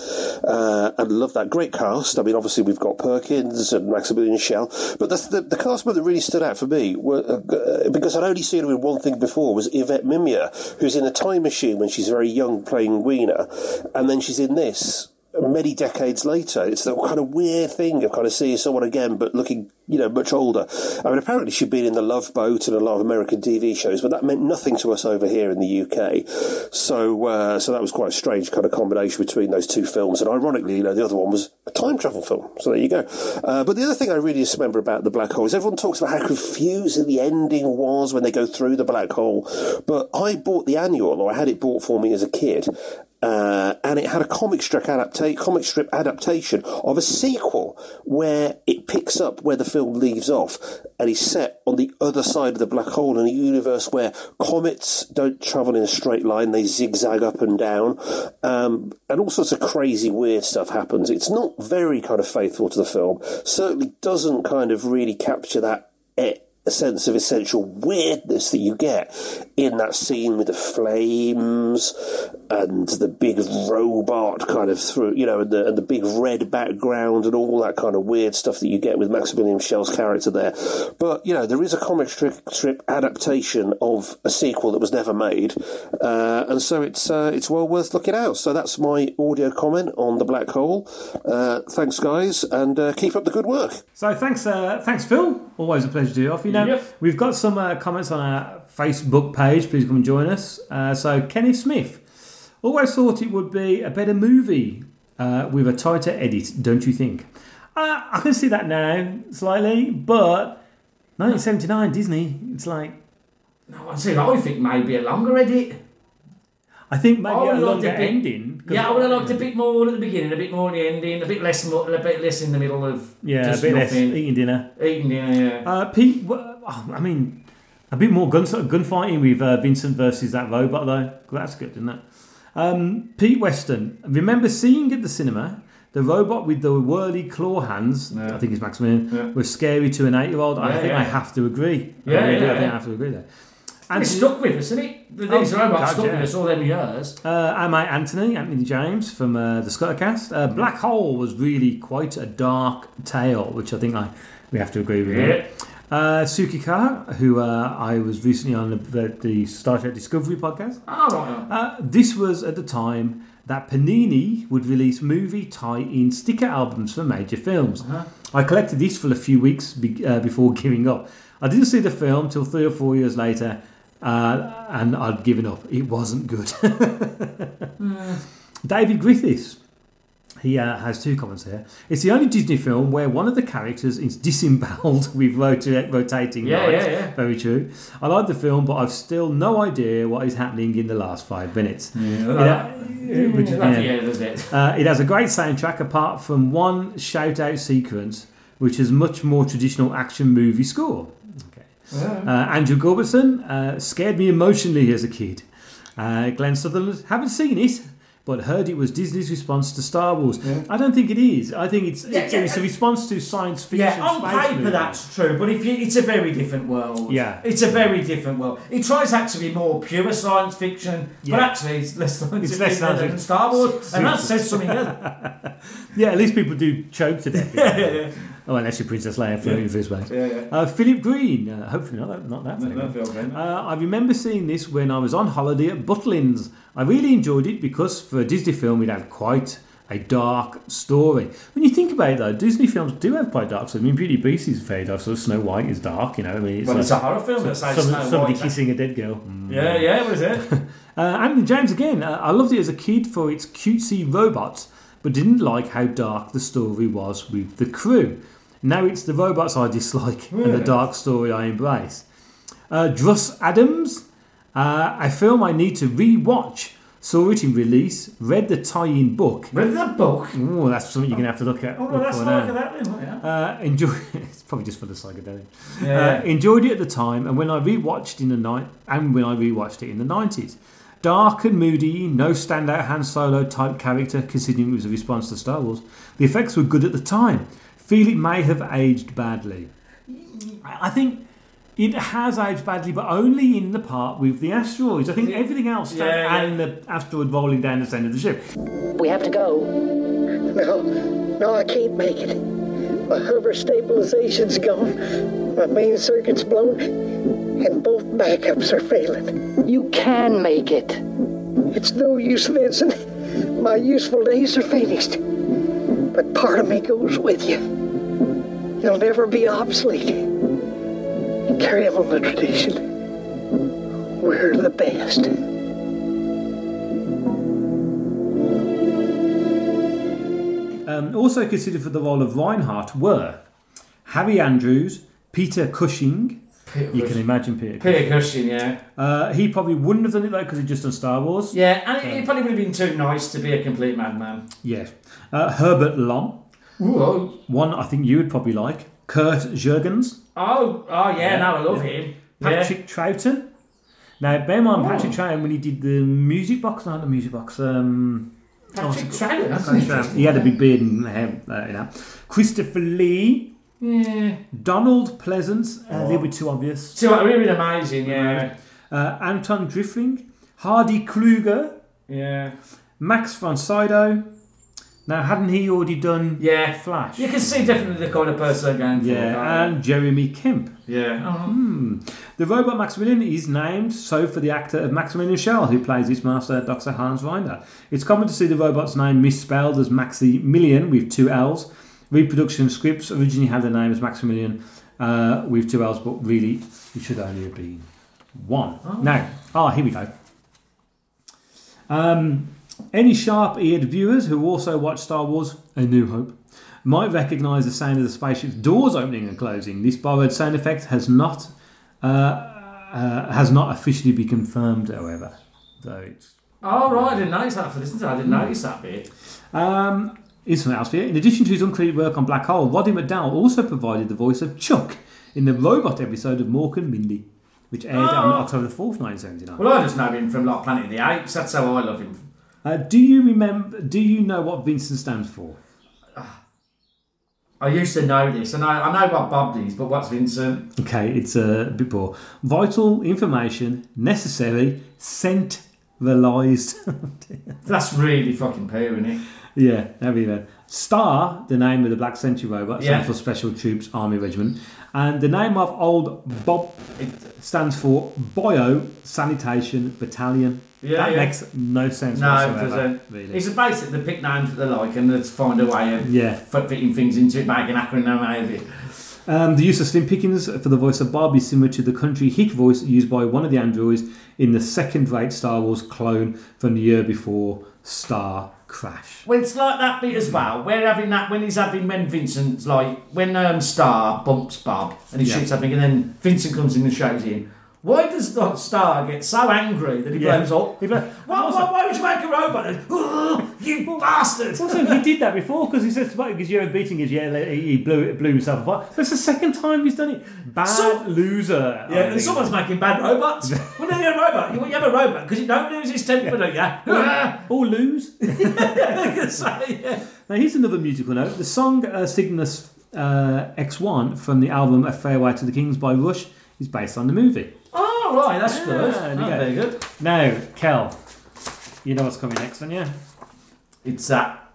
Uh, and love that great cast. I mean, obviously we've got Perkins and Maximilian Schell, but the, the, the cast member that really stood out for me were, uh, because I'd only seen her in one thing before was Yvette Mimieux, who's in a time machine when she's very young playing Weena, and then she's in this many decades later. It's the kind of weird thing of kind of seeing someone again, but looking, you know, much older. I mean, apparently she'd been in The Love Boat and a lot of American TV shows, but that meant nothing to us over here in the UK. So, uh, so that was quite a strange kind of combination between those two films. And ironically, you know, the other one was a time travel film. So there you go. Uh, but the other thing I really just remember about the black hole is everyone talks about how confusing the ending was when they go through the black hole. But I bought the annual, or I had it bought for me as a kid. Uh, and it had a comic strip adapta- comic strip adaptation of a sequel where it picks up where the film leaves off and is set on the other side of the black hole in a universe where comets don't travel in a straight line they zigzag up and down um, and all sorts of crazy weird stuff happens. It's not very kind of faithful to the film certainly doesn't kind of really capture that a sense of essential weirdness that you get in that scene with the flames and the big robot kind of through, you know, and the, and the big red background and all that kind of weird stuff that you get with Maximilian Schell's character there. But, you know, there is a comic strip, adaptation of a sequel that was never made, uh, and so it's, uh, it's well worth looking out. So that's my audio comment on The Black Hole. Uh, thanks, guys, and uh, keep up the good work. So thanks, uh, thanks, Phil. Always a pleasure to do off. You know, Yep. we've got some uh, comments on our Facebook page. Please come and join us. Uh, so Kenneth Smith always thought it would be a better movie uh, with a tighter edit. Don't you think? Uh, I can see that now slightly, but 1979 Disney. It's like No, I see. I think maybe a longer edit. I think maybe I a would have longer liked a bit- ending. 'cause- Yeah, I would have liked a bit more at the beginning, a bit more at the ending, a bit less, mo- a bit less in the middle of Yeah, a just bit less nothing. eating dinner. eating dinner. Yeah. Uh, Pete, w- I mean, a bit more gun gunfighting with uh, Vincent versus that robot though. That's good, isn't it? Um, Pete Weston. Remember seeing at the cinema the robot with the whirly claw hands. Yeah. I think it's Maximilian. Yeah. Was scary to an eight-year-old. I Yeah, think yeah. I have to agree. I Yeah, really do. yeah, I think yeah. I have to agree there. It's stuck with us, isn't it? These Oh, robots God, stuck yeah. with us all them years. Uh, and mate Anthony, Anthony James from uh, the Scuttercast. Uh, Black Hole was really quite a dark tale, which I think I we have to agree with. Yeah. Uh, Suki Kara, who uh, I was recently on the, the, the Star Trek Discovery podcast. Oh, right. Uh, this was at the time that Panini would release movie tie-in sticker albums for major films. Uh-huh. I collected these for a few weeks be- uh, before *laughs* giving up. I didn't see the film till three or four years later, uh, and I'd given up. It wasn't good. *laughs* David Griffiths. He uh, has two comments here. It's the only Disney film where one of the characters is disemboweled *laughs* with rota- rotating Yeah, lights. yeah, yeah. Very true. I like the film, but I've still no idea what is happening in the last five minutes. Yeah, It, that- which- yeah. yeah, it. Uh, it has a great soundtrack apart from one shout out sequence, which is much more traditional action movie score. Okay. Uh, Andrew Gilbertson uh, scared me emotionally as a kid. Uh, Glenn Sutherland, haven't seen it, but heard it was Disney's response to Star Wars. I don't think it is. I think it's, it's, yeah. it's a response to science fiction. Yeah, on space paper movies. that's true, but if you, it's a very different world. Yeah. it's a very different world. It tries actually more pure science fiction, Yeah. but actually it's less science It's less fiction than Star Wars, *laughs* and that says something. doesn't? *laughs* Yeah, at least people do choke to death. *laughs* yeah, yeah, yeah. Oh, unless you're Princess Leia floating through space. Yeah, yeah. Uh, Philip Green, uh, hopefully not that, not that. No, Green. Uh, I remember seeing this when I was on holiday at Butlins. I really enjoyed it because for a Disney film it had quite a dark story. When you think about it though, Disney films do have quite dark stories. I mean, Beauty and the Beast is very dark, so Snow White is dark, you know. I mean, it's Well, like it's a horror film. It's how some- Snow somebody White- kissing a dead girl. Mm. Yeah, yeah, what is it? *laughs* Uh, Anthony James again. Uh, I loved it as a kid for its cutesy robots, but didn't like how dark the story was with the crew. Now it's the robots I dislike and the dark story I embrace. Uh, Druss Adams, uh, a film I need to re-watch. Saw it in release, read the tie-in book. Read the book. Oh, that's something you're gonna have to look at. Oh, look well, that's like that, then, yeah. Uh, enjoy. *laughs* it's probably just for the psychedelic. Yeah. Uh, enjoyed it at the time, and when I rewatched in the night, and when I rewatched it in the nineties, dark and moody, no standout Han Solo type character, considering it was a response to Star Wars. The effects were good at the time. Feel it may have aged badly. I I think. It has aged badly, but only in the part with the asteroids. I think everything else, Yeah, yeah. and the asteroid rolling down the centre of the ship. We have to go. No, no, I can't make it. My hover stabilization's gone, my main circuit's blown, and both backups are failing. You can make it. It's no use, Vincent. My useful days are finished. But part of me goes with you. You'll never be obsolete. Carry on the tradition. We're the best. Um, also considered for the role of Reinhardt were Harry Andrews, Peter Cushing. Peter you can imagine Peter. Peter Cushing, yeah. Uh, he probably wouldn't have done it though because he'd just done Star Wars. Yeah, and it, it probably would have been too nice to be a complete madman. Yes. Uh, Herbert Lom. Ooh, oh, One I think you would probably like. Kurt Jurgens. oh, oh, yeah, now I love him. Patrick Troughton. Now, bear in mind, Oh. Patrick Troughton, when he did the music box, not the music box, um, Patrick Troughton, Troughton. he had a big beard and hair, uh, you know. Christopher Lee, Yeah. Donald Pleasence, uh, Oh. a little bit too obvious. So, it would have amazing, yeah. Uh, Anton Diffring, Hardy Kruger, Yeah. Max von Sydow. Now, hadn't he already done Yeah. Flash? You can see definitely the kind of person they're going for. Yeah, can't and Jeremy Kemp. you? yeah. Hmm. The robot Maximilian is named so for the actor of Maximilian Schell, who plays its master, Dr. Hans Reinhardt. It's common to see the robot's name misspelled as Maximilian with two L's. Reproduction scripts originally had the name as Maximilian uh, with two L's, but really it should only have been one. Now, ah, here we go. Um, any sharp-eared viewers who also watch Star Wars: A New Hope might recognise the sound of the spaceship's doors opening and closing. This borrowed sound effect has not uh, uh, has not officially been confirmed, however. Though it's Oh, right, I didn't notice that for this. I didn't notice that bit. um, here's something else for you. In addition to his uncredited work on Black Hole, Roddy McDowall also provided the voice of Chuck in the robot episode of Mork and Mindy, which aired on Oh. October the 4th, 1979. Well, I just know him from like Planet of the Apes. That's how I love him. Uh, do you remember? Do you know what Vincent stands for? I used to know this, and I, I know what Bob is, but what's Vincent? Okay, it's a bit more vital information necessary centralized. *laughs* That's really fucking poor, isn't it? yeah, there we go. Star, the name of the Black Sentry robot, Yeah. stands for Special Troops Army Regiment, and the name of Old Bob it stands for Bio Sanitation Battalion. Yeah, that yeah. makes no sense No, it whatsoever. doesn't. Really. It's a basic, the pick names that they like, and let's find a way of Yeah. fitting things into it, make an acronym out of it. Um, the use of Slim Pickens for the voice of Bob is similar to the country hit voice used by one of the androids in the second-rate Star Wars clone from the year before Star Crash. Well, it's like that bit as well. We're having that when he's having when Vincent's like when um, Star bumps Bob and he Yeah. shoots something, and then Vincent comes in and shows him. Why does not Star get so angry that he Yeah. blows up? He why, why, why would you make a robot? And, "Ugh, you bastard! Also, he did that before because he says to because you're beating his yeah, he blew blew himself apart. That's the second time he's done it. Bad So- loser. Yeah, and someone's making bad robots. *laughs* when you have a robot, you, you have a robot because you don't lose his temper, don't you? *laughs* or lose. *laughs* Say, yeah. Now here's another musical note. The song uh, Cygnus uh, X1 from the album A Farewell to the Kings by Rush is based on the movie. Oh, right, that's good. there Oh, go. very good. Now, Kel, you know what's coming next, don't you? It's that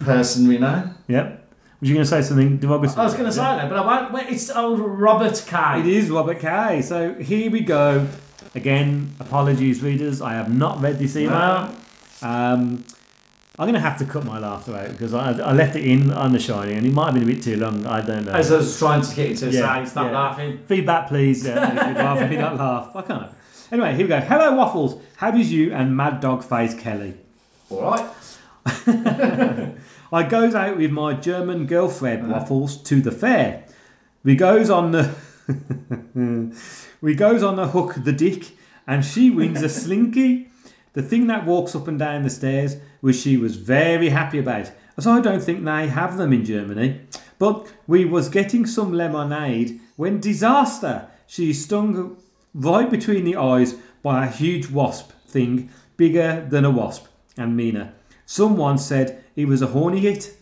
person we know. Yep. Was you going to say something derogatory? I was going to say that, but I won't. Wait, it's old Robert Kay. It is Robert Kay. So here we go. Again, apologies, readers. I have not read this email. Um, I'm going to have to cut my laughter out because I, I left it in on The Shining and it might have been a bit too long. I don't know. As I was trying to get you to Yeah, say, stop yeah. laughing. Feedback, please. Yeah, if you don't laugh. I can't. Anyway, here we go. Hello, Waffles. How is you and Mad Dog Face Kelly? All right. *laughs* I goes out with my German girlfriend Waffles to the fair. We goes on the *laughs* we goes on the hook the dick, and she wins a slinky, the thing that walks up and down the stairs, which she was very happy about. As I don't think they have them in Germany. But we was getting some lemonade when disaster. She stung right between the eyes by a huge wasp thing, bigger than a wasp, and meaner. Someone said it was a horny hit.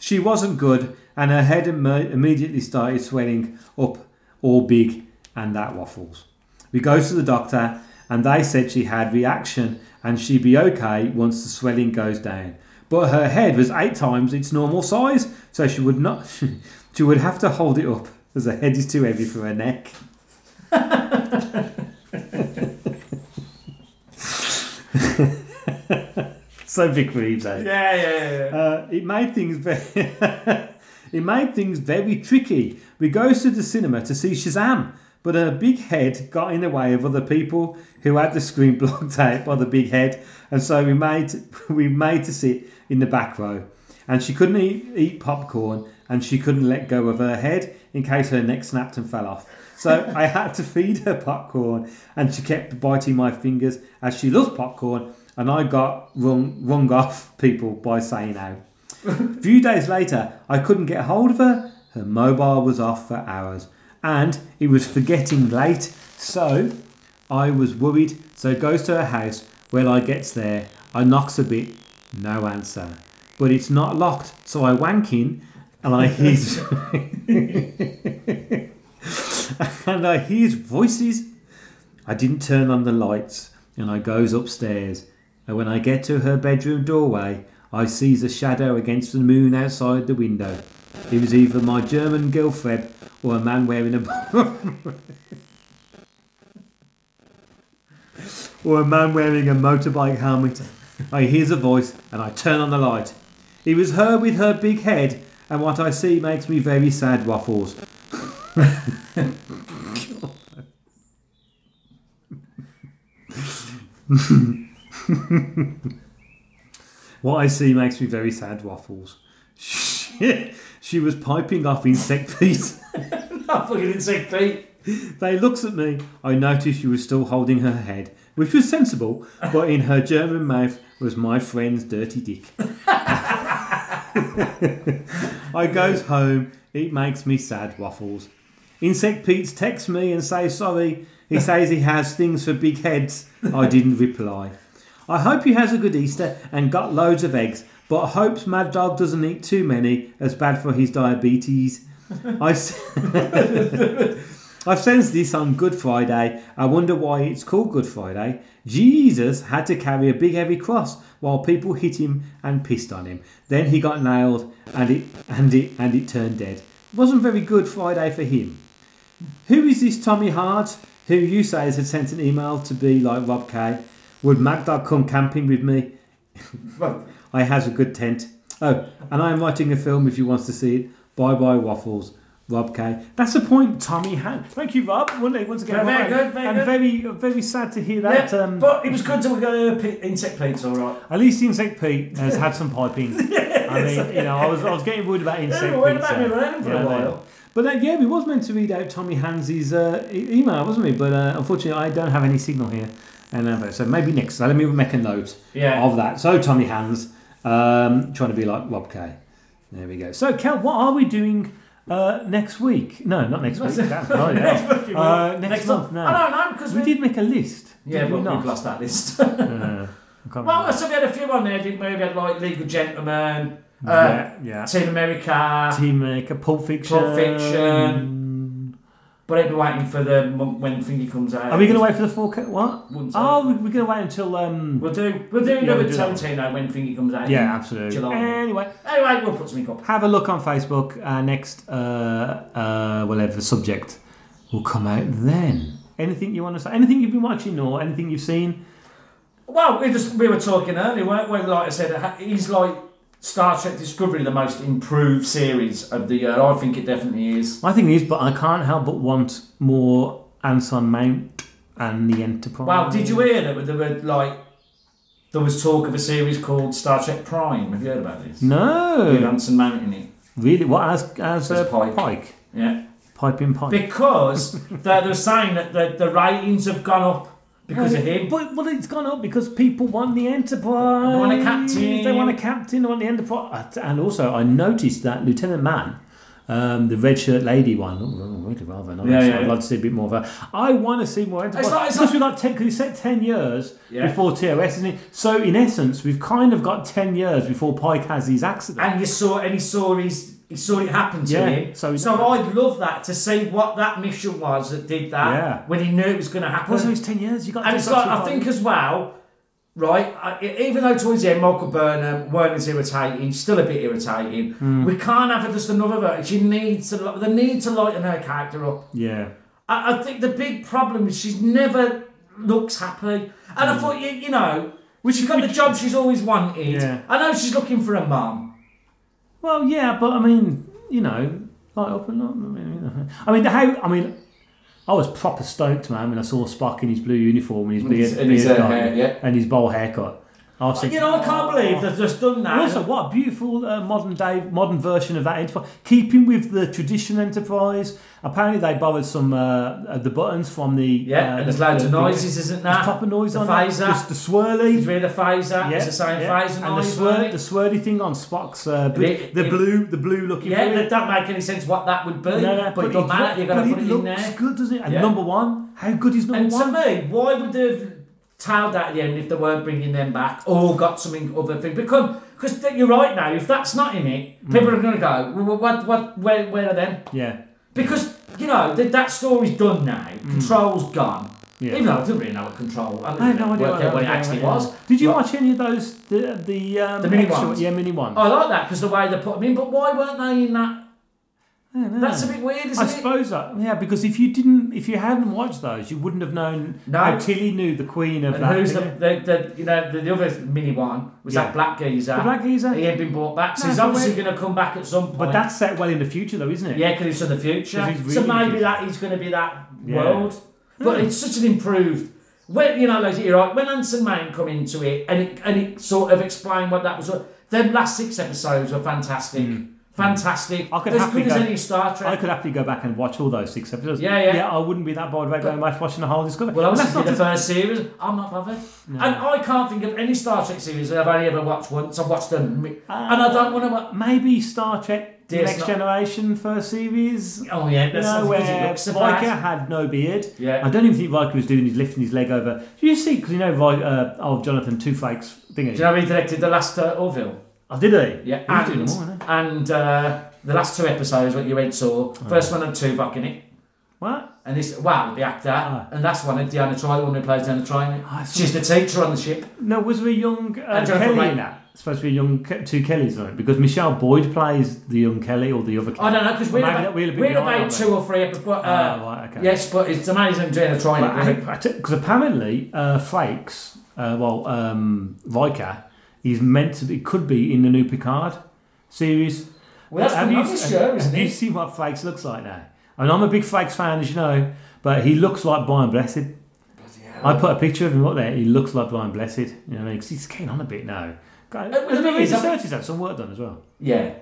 She wasn't good, and her head Im- immediately started swelling up all big, and that waffles. We go to the doctor, and they said she had reaction, and she'd be okay once the swelling goes down. But her head was eight times its normal size, so she would not. *laughs* she would have to hold it up, as her head is too heavy for her neck. *laughs* so big Reeves, eh? Yeah, yeah, yeah. Uh, it made things very *laughs* it made things very tricky. We goes to the cinema to see Shazam, but her big head got in the way of other people who had the screen *laughs* blocked out by the big head, and so we made *laughs* we made to sit in the back row. And she couldn't eat, eat popcorn, and she couldn't let go of her head in case her neck snapped and fell off. So *laughs* I had to feed her popcorn, and she kept biting my fingers as she loves popcorn, and I got rung, rung off people by saying out. A few days later, I couldn't get hold of her. Her mobile was off for hours, and it was for getting late. So I was worried. So goes to her house. When I gets there, I knocks a bit. No answer. But it's not locked. So I wank in, and I hear *laughs* and I hears voices. I didn't turn on the lights, and I goes upstairs. And when I get to her bedroom doorway, I sees a shadow against the moon outside the window. It was either my German girlfriend or a man wearing a *laughs* or a man wearing a motorbike helmet. I hears a voice and I turn on the light. It was her with her big head, and what I see makes me very sad. Waffles. *laughs* what I see makes me very sad. Waffles. *laughs* She, she was piping off insect *laughs* feet. *laughs* Not fucking insect feet. They looks at me. I noticed she was still holding her head, which was sensible, but in her German mouth was my friend's dirty dick. *laughs* I goes home. It makes me sad, Waffles. Insect Pete texts me and says sorry. He says he has things for big heads. I didn't reply. I hope he has a good Easter and got loads of eggs, but hopes Mad Dog doesn't eat too many, as bad for his diabetes. I've *laughs* sensed this on Good Friday. I wonder why it's called Good Friday. Jesus had to carry a big heavy cross while people hit him and pissed on him. Then he got nailed and it and it and it turned dead. It wasn't very good Friday for him. Who is this Tommy Hart, who you say had sent an email to be like Rob K? Would Magdog come camping with me? *laughs* I has a good tent. Oh, and I am writing a film if you wants to see it. Bye bye waffles. Rob K. That's the point, Tommy had. Thank you, Rob. Once again, once again, Very good, very and good. very, very sad to hear that. Yeah, um, but it was good to go to Insect Pete's, all right. at least Insect Pete has had some piping. *laughs* I mean, you know, I was, I was getting worried about Insect we Pete. so- and around for a yeah, while. But uh, yeah, we was meant to read out Tommy Hans's uh, email, wasn't we? But uh, unfortunately, I don't have any signal here. And uh, so maybe next. So let me make a note Yeah. of that. So Tommy Hands um, trying to be like Rob K. There we go. So Kel, what are we doing uh, next week? No, not next week. *laughs* That's right, yeah. Next week, Uh, next next month. month. No, I don't know, because we we- did make a list. Yeah, we but not? we've lost that list. *laughs* Uh, I well, remember. so we had a few on there, didn't we? We had like Legal Gentleman, uh, Yeah, yeah. Team America, Team Maker, Pulp Fiction. Pulp Fiction. But I'd be waiting for the month when Thingy comes out. Are we going to wait for the four? K- what? Oh, we- we're going to wait until. Um, We'll do. We'll do another we'll do that. Tarantino when Thingy comes out. Yeah, absolutely. July. Anyway, Anyway, we'll put something up. have a look on Facebook. Uh, next, uh, uh, whatever subject will come out then. Anything you want to say? Anything you've been watching or anything you've seen? Well, we just we were talking earlier, weren't we? Like I said, he's like Star Trek Discovery, the most improved series of the year. I think it definitely is. I think it is, but I can't help but want more Anson Mount and the Enterprise. Well, did you hear that there were like there was talk of a series called Star Trek Prime? Have you heard about this? No. With Anson Mount in it. Really? What as as As uh, Pike. Pike? Yeah. Piping Pike. Because *laughs* they they're saying that the, the ratings have gone up because of him. But well, it's gone up because people want the Enterprise. They want a captain. They want a captain. They want the Enterprise. And also, I noticed that Lieutenant Man. um, the red shirt lady one, oh, really rather nice. Yeah, yeah, I'd yeah. like to see a bit more of her. I want to see more Enterprise. It's like- it's like- like ten. Because we set ten years Yeah. before TOS, isn't it? So in essence, we've kind of got ten years before Pike has his accident. And you saw and he saw his he saw it happen to Yeah, him. so So, I'd love that to see what that mission was that did that Yeah. when he knew it was going to happen. Also, it's ten years. You got. And to like, I think as well, right, I, even though towards the end Michael Burnham weren't as irritating, still a bit irritating, Hmm. we can't have just another version. She needs to, they need to lighten her character up. Yeah. I, I think the big problem is she's never looks happy. And I thought, you, you know, when she's got the job she's always wanted. Yeah. I know she's looking for a mum. Well, yeah, but I mean, you know, light up and up. I mean, you know. I mean, how? I mean, I was proper stoked, man, when I saw Spock in his blue uniform and his And beard, and his, beard uh, hair, yeah. and his bowl haircut. I was thinking, You know, I can't believe they've just done that. And also, what a beautiful uh, modern day, modern version of that Enterprise. Keeping with the tradition Enterprise. Apparently, they borrowed some uh, the buttons from the Yeah, uh, and there's the- loads the- of the- noises, isn't that? Proper noise The on phaser. it. The, the swirly. You hear the phaser? It's the same phaser and the, swir- the swirly thing on Spock's uh, blue, It- the it- blue, the blue looking. Yeah, that don't make any sense what that would be. No, no, but, it doesn't matter. You've got to put it, in looks there. good, doesn't it? And Yeah. number one, how good is number And one? to me, why would they tailed that at the end if they weren't bringing them back or got something other thing? Because because you're right now. If that's not in it, people Mm. are going to go. Well, what what where where are them? Yeah. Because you know that that story's done now. Control's gone. Mm. Yeah. Even though I didn't really know what control. I, I had no idea out what it actually yeah. was. Did you watch any of those? The the um, The mini extra- ones? Yeah, mini ones. I like that because the way they put them in. But why weren't they in that? That's a bit weird, isn't it? I it? suppose that yeah, because if you didn't, if you hadn't watched those, you wouldn't have known No. how Tilly knew the Queen of And that. who's the, didn't the, the you know the, the other mini one was Yeah. that black geezer. The black geezer? He had been brought back, so No, he's so obviously where- going to come back at some point. But that's set well in the future, though, isn't it? yeah, because it's in the future. 'Cause he's so really maybe future. that is going to be that Yeah. world. But it's such an improved. When you know, like you're right. When Anson Mount come into it, and it and it sort of explained what that was. Them last six episodes were fantastic. Mm. Fantastic. I could as happily good as go- any Star Trek. I could happily go back and watch all those six episodes. Yeah, yeah. Yeah, I wouldn't be that bothered about going back watching the whole Discovery. Well, I was that's thinking the not first series. I'm not bothered, and I can't think of any Star Trek series that I've only ever watched once. I've watched them, and I don't want to. watch maybe Star Trek DS9 Next Generation first series. Oh yeah, You that's know, where looks so Riker had no beard. Yeah. I don't even think Riker was doing his lifting his leg over. Do you see? Because you know, uh, old Jonathan Two Flakes thingy. Do you know he directed the last uh, Orville? Oh, did he? Yeah, doing and, them all, and uh, the last two episodes what you went saw. First one had Tuvok in it. What? And this, wow, the actor. And that's one Deanna Troi, the one who plays Deanna Troi. in it. I She's the teacher on the ship. No, was there a young uh, And Kelly in that? It's Supposed to be a young Ke- two Kellys on it because Michelle Boyd plays the young Kelly or the other. Kelly. I don't know because we're, Maybe about, that we're behind, about aren't two or three episodes. But, uh, Oh, right, okay. Yes, but it's amazing Deanna Troi. in it, isn't it? Because apparently, uh, Frakes, uh, well, um, Riker, is meant to be, could be in the new Picard series. Well, that's have you, have, show, have you seen what Frakes looks like now? And I'm a big Frakes fan, as you know, but he looks like Brian Blessed. I put a picture of him up there. He looks like Brian Blessed. You know what I mean? 'Cause he's getting on a bit now. Uh, well, the thing Has is, I think- He's had some work done as well. Yeah.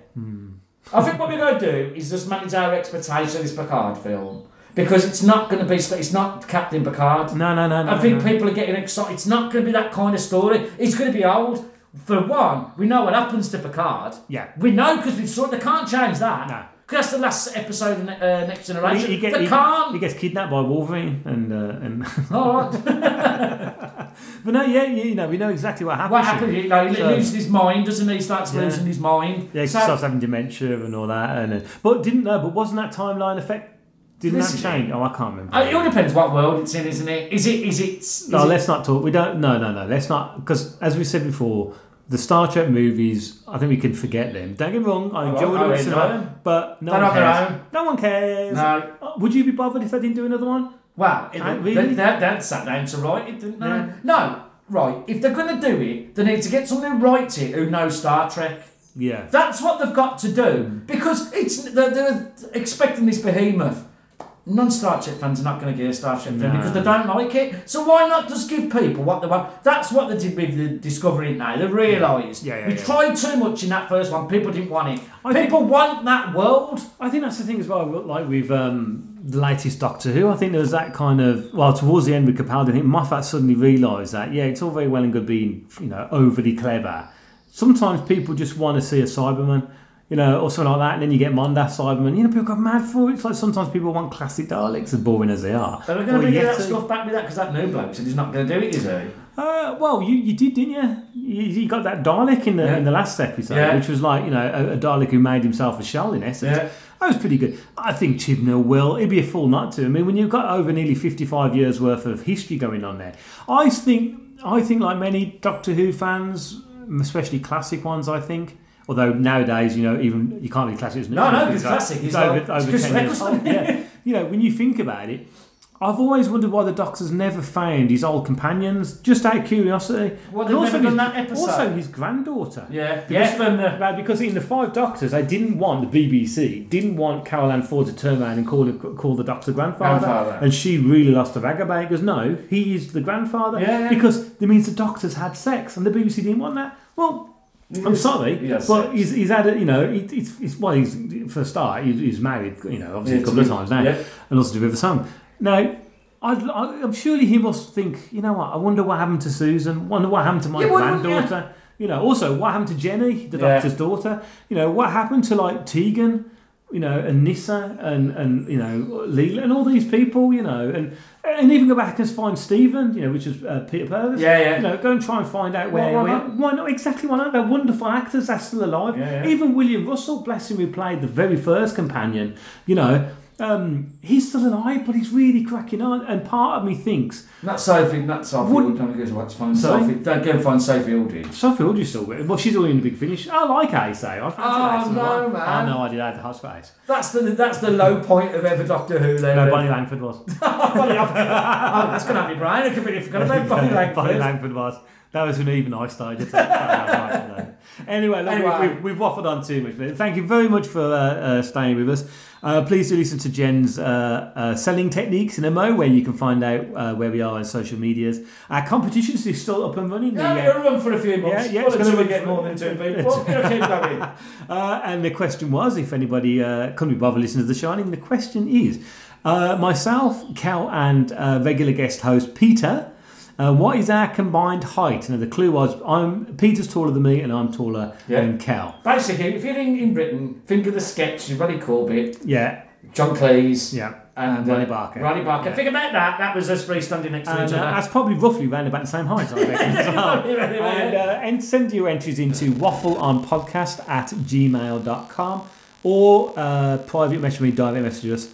I think what we're going to do is just manage our expectation of this Picard film because it's not going to be. It's not Captain Picard. No, no, no, no. I think no. people are getting excited. It's not going to be that kind of story. It's going to be old. For one, we know what happens to Picard. Yeah. We know because we've saw. They can't change that. No. Because that's the last episode of uh, Next Generation. he, he, get- they he- can't. he gets kidnapped by Wolverine and uh, and. *laughs* All right. *laughs* but no, yeah, you know, we know exactly what happens. what happened? You know, he So- loses his mind, doesn't he? He starts Yeah. losing his mind. Yeah, he So- starts having dementia and all that, and uh, but didn't know. But wasn't that timeline effect? Didn't This that change? Oh, I can't remember. Uh, it all depends what world it's in, isn't it? Is it? Is it? Is no, it- let's not talk. We don't. No, no, no. Let's not because as we said before, the Star Trek movies. I think we can forget them. Don't get me wrong. I Oh, enjoy them, enjoy but no They're one their cares. own. No one cares. No. Uh, Would you be bothered if they didn't do another one? Well, it, they, really? that, that sat down to write it, didn't they? Yeah. No, right. If they're going to do it, they need to get someone who writes it who knows Star Trek. Yeah. That's what they've got to do because it's they're, they're expecting this behemoth. Non-Star Trek fans are not going to get a Star Trek No. because they don't like it. So why not just give people what they want? That's what they did with the Discovery now. They realised Yeah, yeah, we yeah. tried too much in that first one. People didn't want it. I think- people want that world. I think that's the thing as well. Like with um, the latest Doctor Who, I think there was that kind of well towards the end with Capaldi. I think Moffat suddenly realised that yeah, it's all very well and good being you know overly clever. Sometimes people just want to see a Cyberman, you know, or something like that, and then you get Mondas Cyberman. You know, people go mad for it. It's like sometimes people want classic Daleks, as boring as they are. We Or going to bring that stuff back with that? Because that new bloke said he's not going to do it, is he? Uh, well, you, you did, didn't you? you? You got that Dalek in the Yeah. in the last episode, Yeah. which was like you know a, a Dalek who made himself a shell in essence. Yeah. That was pretty good. I think Chibnall will. It'd be a fool not to. I mean, when you've got over nearly fifty-five years worth of history going on there, I think I think like many Doctor Who fans, especially classic ones, I think. Although nowadays, you know, even you can't be classic. as new, No, no, because it's classic. It's It's over, like- over Chris ten years old. Yeah, you know, when you think about it, I've always wondered why the Doctor's never found his old companions, just out of curiosity. Well, they've never done that episode. Also, his granddaughter. Yeah. Because, the- because in the Five Doctors, they didn't want the BBC, didn't want Carole Ann Ford to turn around and call the, call the Doctor grandfather. Grandfather. And she really lost her vagabond. Because no, he is the grandfather. Yeah, yeah. Because it means the Doctors had sex, and the BBC didn't want that. Well, I'm sorry, has but he's, he's had a, you know, he, he's, he's, well, he's, for a start, he, he's married, you know, obviously Yeah, a couple of times now, yeah. and also to with a son. Now, I'd, I, I'm surely he must think, you know what, I wonder what happened to Susan, wonder what happened to my Yeah, granddaughter. You know, also what happened to Jenny, the doctor's daughter. You know, what happened to like Tegan, you know, and Nyssa and and you know Leela and all these people. You know, and and even go back and find Stephen. You know, which is uh, Peter Purves. Yeah, yeah. You know, go and try and find out where. Why- why not? why not? Exactly why not? They're wonderful actors. They're still alive. Yeah, yeah. Even William Russell, bless him, who played the very first companion. You know. Um, he's still alive, but he's really cracking on. And part of me thinks Not Sophie, not Sophie. Would- Would, don't go to watch find Sophie. Don't go and find Sophie Aldred. Sophie Aldred still with Well, she's already in the big finish. I like her, say. I fancy Oh, some no, man. Oh, no, I did. I had the hot face. That's the that's the low point of ever Doctor Who. There. No, Bonnie Langford was. Bonnie Langford. *laughs* oh, that's gonna have me brain. I completely forgot about Bonnie Langford. Bonnie Langford was. That was an even I started. to- anyway, look, Anyway. We, we, we've waffled on too much. but Thank you very much for uh, uh, staying with us. Uh, please do listen to Jen's uh, uh, selling techniques in a mo, where you can find out uh, where we are on social medias. Our competitions is still up and running. Yeah, we're gonna run for a few months. Yeah, yeah, One it's or gonna two we get more than two *laughs* people. *laughs* Uh, and the question was if anybody uh, couldn't be bothered listening to The Shining, the question is uh, myself, Cal, and uh, regular guest host Peter. Uh, what is our combined height? And the clue was I'm Peter's taller than me, and I'm taller Yeah. than Cal. Basically, if you're in, in Britain, think of the sketch of Ronnie Corbett, Yeah, John Cleese, yeah. and Ronnie uh, Barker. Ronnie Barker. Yeah. Think about that. That was us three standing next to And each uh, other. that's probably roughly round about the same height, I as *laughs* well. And, uh, and send your entries into waffleonpodcast at gmail.com or uh, private message me, direct message us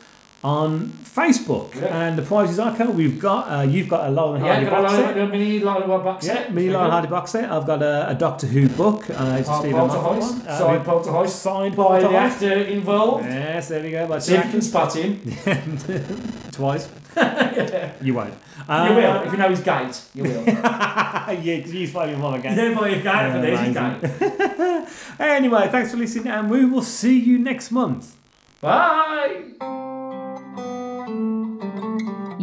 on Facebook. Yeah. And the prizes are cool. We've got, uh, you've got a Laurel yeah, Hardy got a box lot set. of- a mini of box Yeah, set. mini Hardy box set. I've got a, a Doctor Who book. Uh, it's a Uh, Stephen Poltergeist, one. Uh, signed Poltergeist, Signed by the actor involved. Yes, there we go. By if you can spot him. Twice. *laughs* You won't. you Uh, will. If you know his gait, you will. *laughs* yeah, because you find your mom again. yeah, boy, his gait for this, his amazing. gait. *laughs* Anyway, thanks for listening, and we will see you next month. Bye.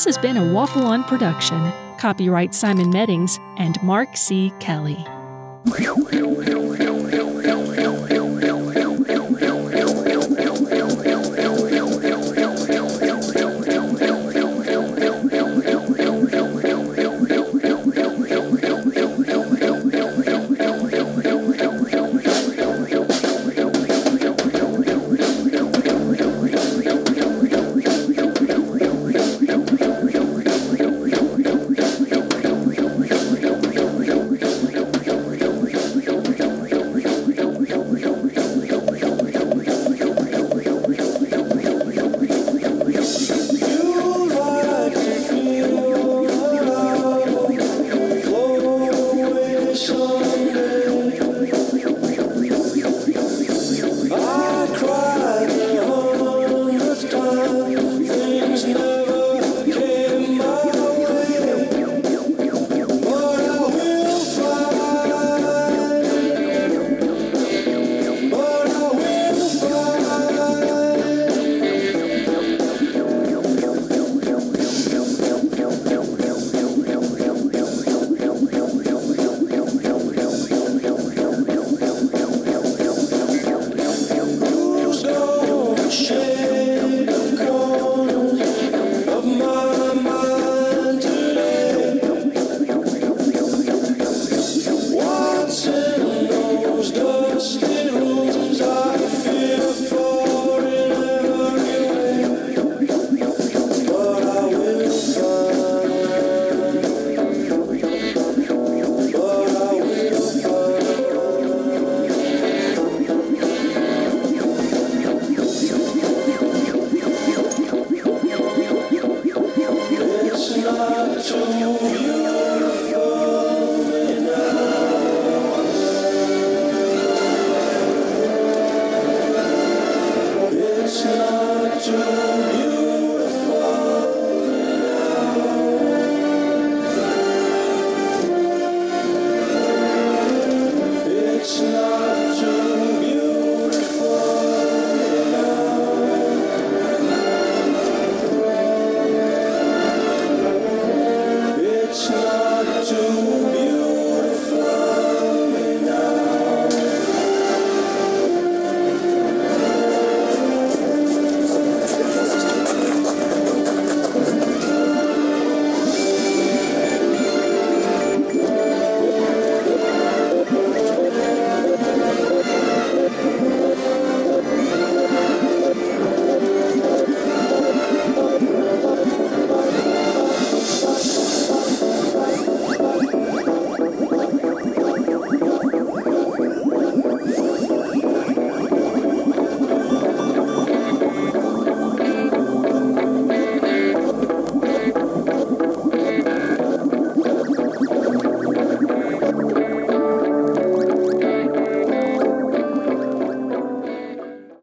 This has been a Waffle On production. Copyright Simon Meddings and Mark C. Kelly.